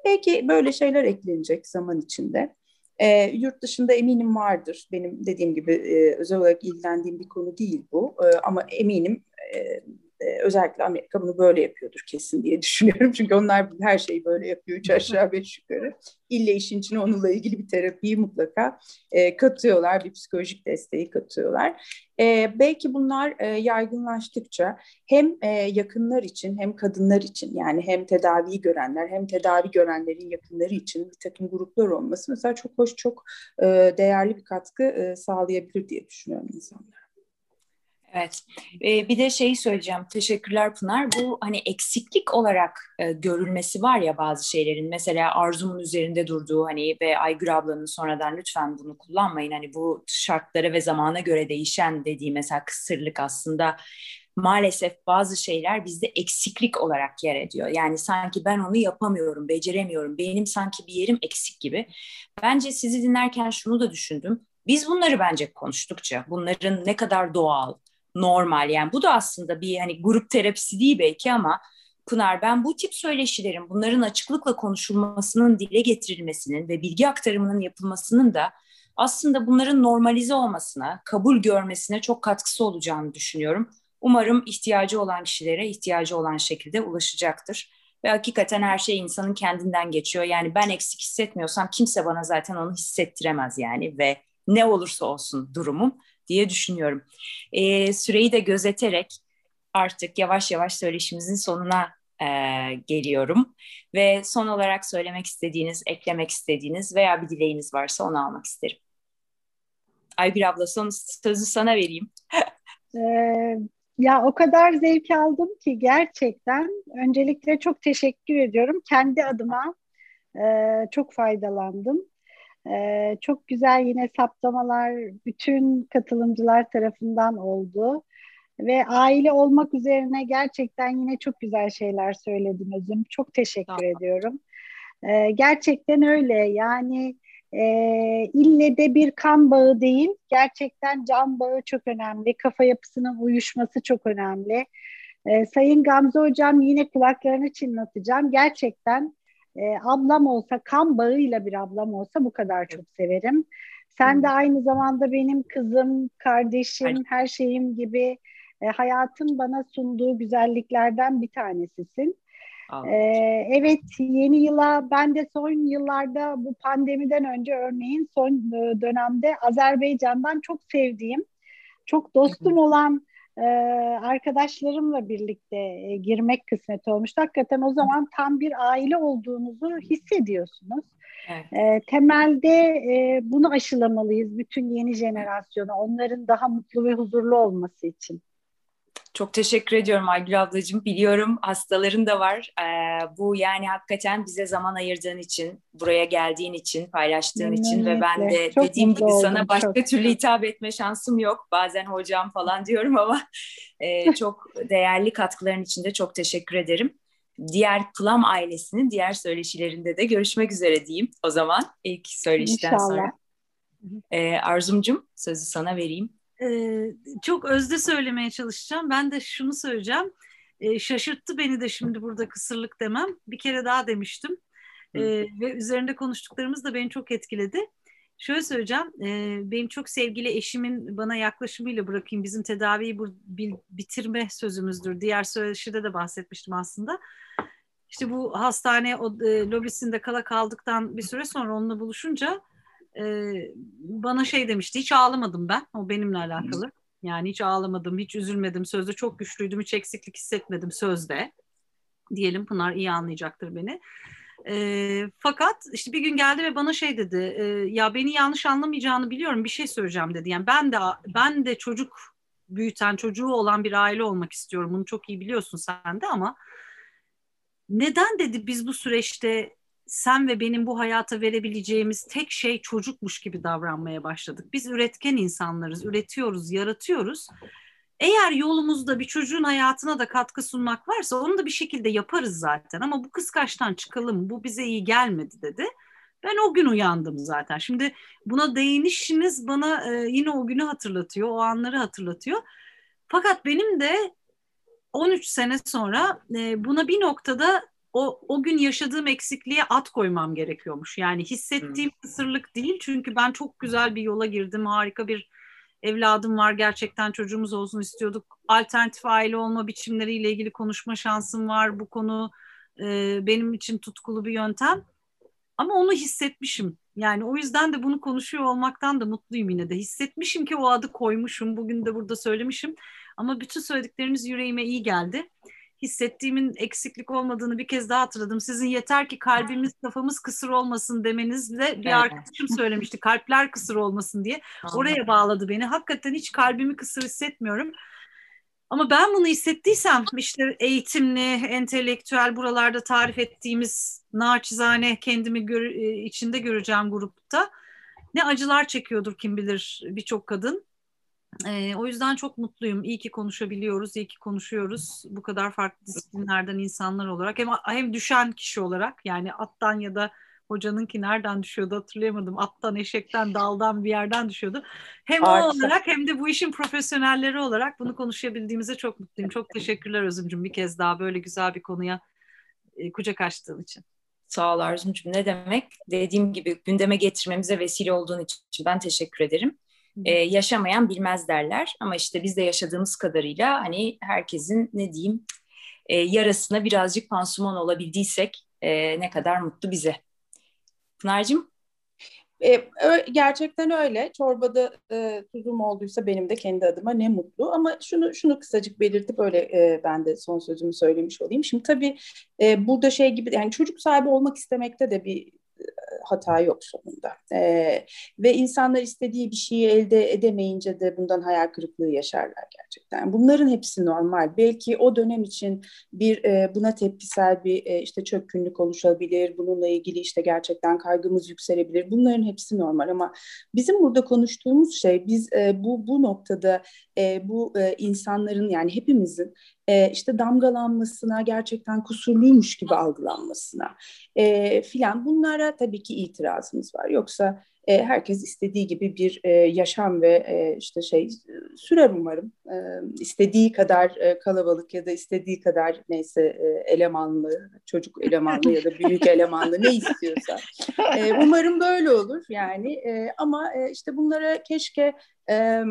Belki böyle şeyler eklenecek zaman içinde. E, yurt dışında eminim vardır. Benim dediğim gibi e, özel olarak ilgilendiğim bir konu değil bu. E, ama eminim e, e, özellikle Amerika bunu böyle yapıyordur kesin diye düşünüyorum. Çünkü onlar her şeyi böyle yapıyor. Üç aşağı beş yukarı. İlle işin içine onunla ilgili bir terapiyi mutlaka e, katıyorlar. Bir psikolojik desteği katıyorlar. E, belki bunlar e, yaygınlaştıkça hem e, yakınlar için hem kadınlar için yani hem tedaviyi görenler hem tedavi görenlerin yakınları için bir takım gruplar olması mesela çok hoş, çok e, değerli bir katkı e, sağlayabilir diye düşünüyorum insanlar. Evet. Ee, bir de şeyi söyleyeceğim. Teşekkürler Pınar. Bu hani eksiklik olarak e, görülmesi var ya bazı şeylerin. Mesela Arzum'un üzerinde durduğu hani ve Aygür ablanın sonradan lütfen bunu kullanmayın. Hani bu şartlara ve zamana göre değişen dediği mesela kısırlık aslında maalesef bazı şeyler bizde eksiklik olarak yer ediyor. Yani sanki ben onu yapamıyorum, beceremiyorum. Benim sanki bir yerim eksik gibi. Bence sizi dinlerken şunu da düşündüm. Biz bunları bence konuştukça, bunların ne kadar doğal, normal. Yani bu da aslında bir hani grup terapisi değil belki ama Pınar ben bu tip söyleşilerin bunların açıklıkla konuşulmasının dile getirilmesinin ve bilgi aktarımının yapılmasının da aslında bunların normalize olmasına, kabul görmesine çok katkısı olacağını düşünüyorum. Umarım ihtiyacı olan kişilere ihtiyacı olan şekilde ulaşacaktır. Ve hakikaten her şey insanın kendinden geçiyor. Yani ben eksik hissetmiyorsam kimse bana zaten onu hissettiremez yani ve ne olursa olsun durumum diye düşünüyorum. E, süreyi de gözeterek artık yavaş yavaş söyleşimizin sonuna e, geliyorum. Ve son olarak söylemek istediğiniz, eklemek istediğiniz veya bir dileğiniz varsa onu almak isterim. Aygül abla son sözü sana vereyim. ee, ya o kadar zevk aldım ki gerçekten öncelikle çok teşekkür ediyorum. Kendi adıma e, çok faydalandım. Ee, çok güzel yine saptamalar bütün katılımcılar tarafından oldu. Ve aile olmak üzerine gerçekten yine çok güzel şeyler söyledim Özüm. Çok teşekkür tamam. ediyorum. Ee, gerçekten öyle yani e, ille de bir kan bağı değil, gerçekten can bağı çok önemli. Kafa yapısının uyuşması çok önemli. Ee, Sayın Gamze Hocam yine kulaklarını çınlatacağım. Gerçekten e, ablam olsa kan bağıyla bir ablam olsa bu kadar çok severim. Sen hmm. de aynı zamanda benim kızım, kardeşim, Aynen. her şeyim gibi e, hayatın bana sunduğu güzelliklerden bir tanesisin. Ee, evet yeni yıla ben de son yıllarda bu pandemiden önce örneğin son e, dönemde Azerbaycan'dan çok sevdiğim, çok dostum olan e, arkadaşlarımla birlikte e, girmek kısmet olmuştu. Hakikaten o zaman tam bir aile olduğunuzu hissediyorsunuz. Evet. E, temelde e, bunu aşılamalıyız bütün yeni jenerasyona, onların daha mutlu ve huzurlu olması için. Çok teşekkür ediyorum Aygül ablacığım. Biliyorum hastaların da var. Ee, bu yani hakikaten bize zaman ayırdığın için, buraya geldiğin için, paylaştığın için ve ben de çok dediğim gibi oldum, sana başka çok. türlü hitap etme şansım yok. Bazen hocam falan diyorum ama e, çok değerli katkıların için de çok teşekkür ederim. Diğer Plum ailesinin diğer söyleşilerinde de görüşmek üzere diyeyim o zaman ilk söyleşiden İnşallah. sonra. Ee, Arzumcum sözü sana vereyim. Ee, çok özde söylemeye çalışacağım. Ben de şunu söyleyeceğim. Ee, şaşırttı beni de şimdi burada kısırlık demem. Bir kere daha demiştim. Ee, ve üzerinde konuştuklarımız da beni çok etkiledi. Şöyle söyleyeceğim, e, benim çok sevgili eşimin bana yaklaşımıyla bırakayım bizim tedaviyi bu, bitirme sözümüzdür. Diğer söyleşide de bahsetmiştim aslında. İşte bu hastane o, e, lobisinde kala kaldıktan bir süre sonra onunla buluşunca e, bana şey demişti hiç ağlamadım ben o benimle alakalı. Yani hiç ağlamadım, hiç üzülmedim. Sözde çok güçlüydüm, hiç eksiklik hissetmedim sözde. Diyelim Pınar iyi anlayacaktır beni. E, fakat işte bir gün geldi ve bana şey dedi. E, ya beni yanlış anlamayacağını biliyorum. Bir şey söyleyeceğim dedi. Yani ben de ben de çocuk büyüten, çocuğu olan bir aile olmak istiyorum. Bunu çok iyi biliyorsun sen de ama neden dedi biz bu süreçte sen ve benim bu hayata verebileceğimiz tek şey çocukmuş gibi davranmaya başladık. Biz üretken insanlarız, üretiyoruz, yaratıyoruz. Eğer yolumuzda bir çocuğun hayatına da katkı sunmak varsa onu da bir şekilde yaparız zaten. Ama bu kıskaçtan çıkalım, bu bize iyi gelmedi dedi. Ben o gün uyandım zaten. Şimdi buna değinişiniz bana e, yine o günü hatırlatıyor, o anları hatırlatıyor. Fakat benim de 13 sene sonra e, buna bir noktada o, o gün yaşadığım eksikliğe at koymam gerekiyormuş. Yani hissettiğim hmm. kısırlık değil çünkü ben çok güzel bir yola girdim. Harika bir evladım var gerçekten çocuğumuz olsun istiyorduk. Alternatif aile olma biçimleriyle ilgili konuşma şansım var. Bu konu e, benim için tutkulu bir yöntem. Ama onu hissetmişim. Yani o yüzden de bunu konuşuyor olmaktan da mutluyum yine de. Hissetmişim ki o adı koymuşum. Bugün de burada söylemişim. Ama bütün söyledikleriniz yüreğime iyi geldi hissettiğimin eksiklik olmadığını bir kez daha hatırladım. Sizin yeter ki kalbimiz, kafamız kısır olmasın demenizle bir evet. arkadaşım söylemişti. Kalpler kısır olmasın diye. Oraya bağladı beni. Hakikaten hiç kalbimi kısır hissetmiyorum. Ama ben bunu hissettiysem işte eğitimli, entelektüel buralarda tarif ettiğimiz naçizane kendimi gör, e, içinde göreceğim grupta ne acılar çekiyordur kim bilir birçok kadın. E, o yüzden çok mutluyum. İyi ki konuşabiliyoruz, iyi ki konuşuyoruz. Bu kadar farklı disiplinlerden insanlar olarak. Hem, hem düşen kişi olarak yani attan ya da hocanınki nereden düşüyordu hatırlayamadım. Attan, eşekten, daldan bir yerden düşüyordu. Hem Ağaçta. o olarak hem de bu işin profesyonelleri olarak bunu konuşabildiğimize çok mutluyum. Çok teşekkürler Özümcüm bir kez daha böyle güzel bir konuya e, kucak açtığın için. Sağ ol Arzumcuğum. Ne demek? Dediğim gibi gündeme getirmemize vesile olduğun için ben teşekkür ederim e, yaşamayan bilmez derler. Ama işte biz de yaşadığımız kadarıyla hani herkesin ne diyeyim e, yarasına birazcık pansuman olabildiysek e, ne kadar mutlu bize. Pınar'cığım? E, gerçekten öyle. Çorbada e, tuzum olduysa benim de kendi adıma ne mutlu. Ama şunu şunu kısacık belirtip öyle e, ben de son sözümü söylemiş olayım. Şimdi tabii e, burada şey gibi yani çocuk sahibi olmak istemekte de bir hata yok sonunda. E, ve insanlar istediği bir şeyi elde edemeyince de bundan hayal kırıklığı yaşarlar gerçekten. Bunların hepsi normal. Belki o dönem için bir e, buna tepkisel bir e, işte çökkünlük oluşabilir. Bununla ilgili işte gerçekten kaygımız yükselebilir. Bunların hepsi normal ama bizim burada konuştuğumuz şey biz e, bu bu noktada e, bu e, insanların yani hepimizin e, işte damgalanmasına, gerçekten kusurluymuş gibi algılanmasına e, filan bunlara tabii ki itirazımız var. Yoksa e, herkes istediği gibi bir e, yaşam ve e, işte şey sürer umarım. E, istediği kadar e, kalabalık ya da istediği kadar neyse e, elemanlı, çocuk elemanlı ya da büyük elemanlı ne istiyorsa. E, umarım böyle olur yani. E, ama e, işte bunlara keşke e,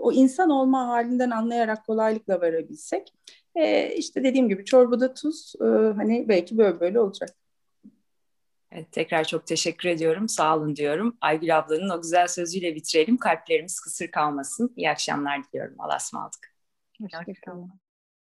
o insan olma halinden anlayarak kolaylıkla varabilsek. E, işte dediğim gibi çorbada tuz e, hani belki böyle böyle olacak. Evet, tekrar çok teşekkür ediyorum. Sağ olun diyorum. Aygül ablanın o güzel sözüyle bitirelim. Kalplerimiz kısır kalmasın. İyi akşamlar diliyorum. Allah'a ısmarladık. Hoşçakalın.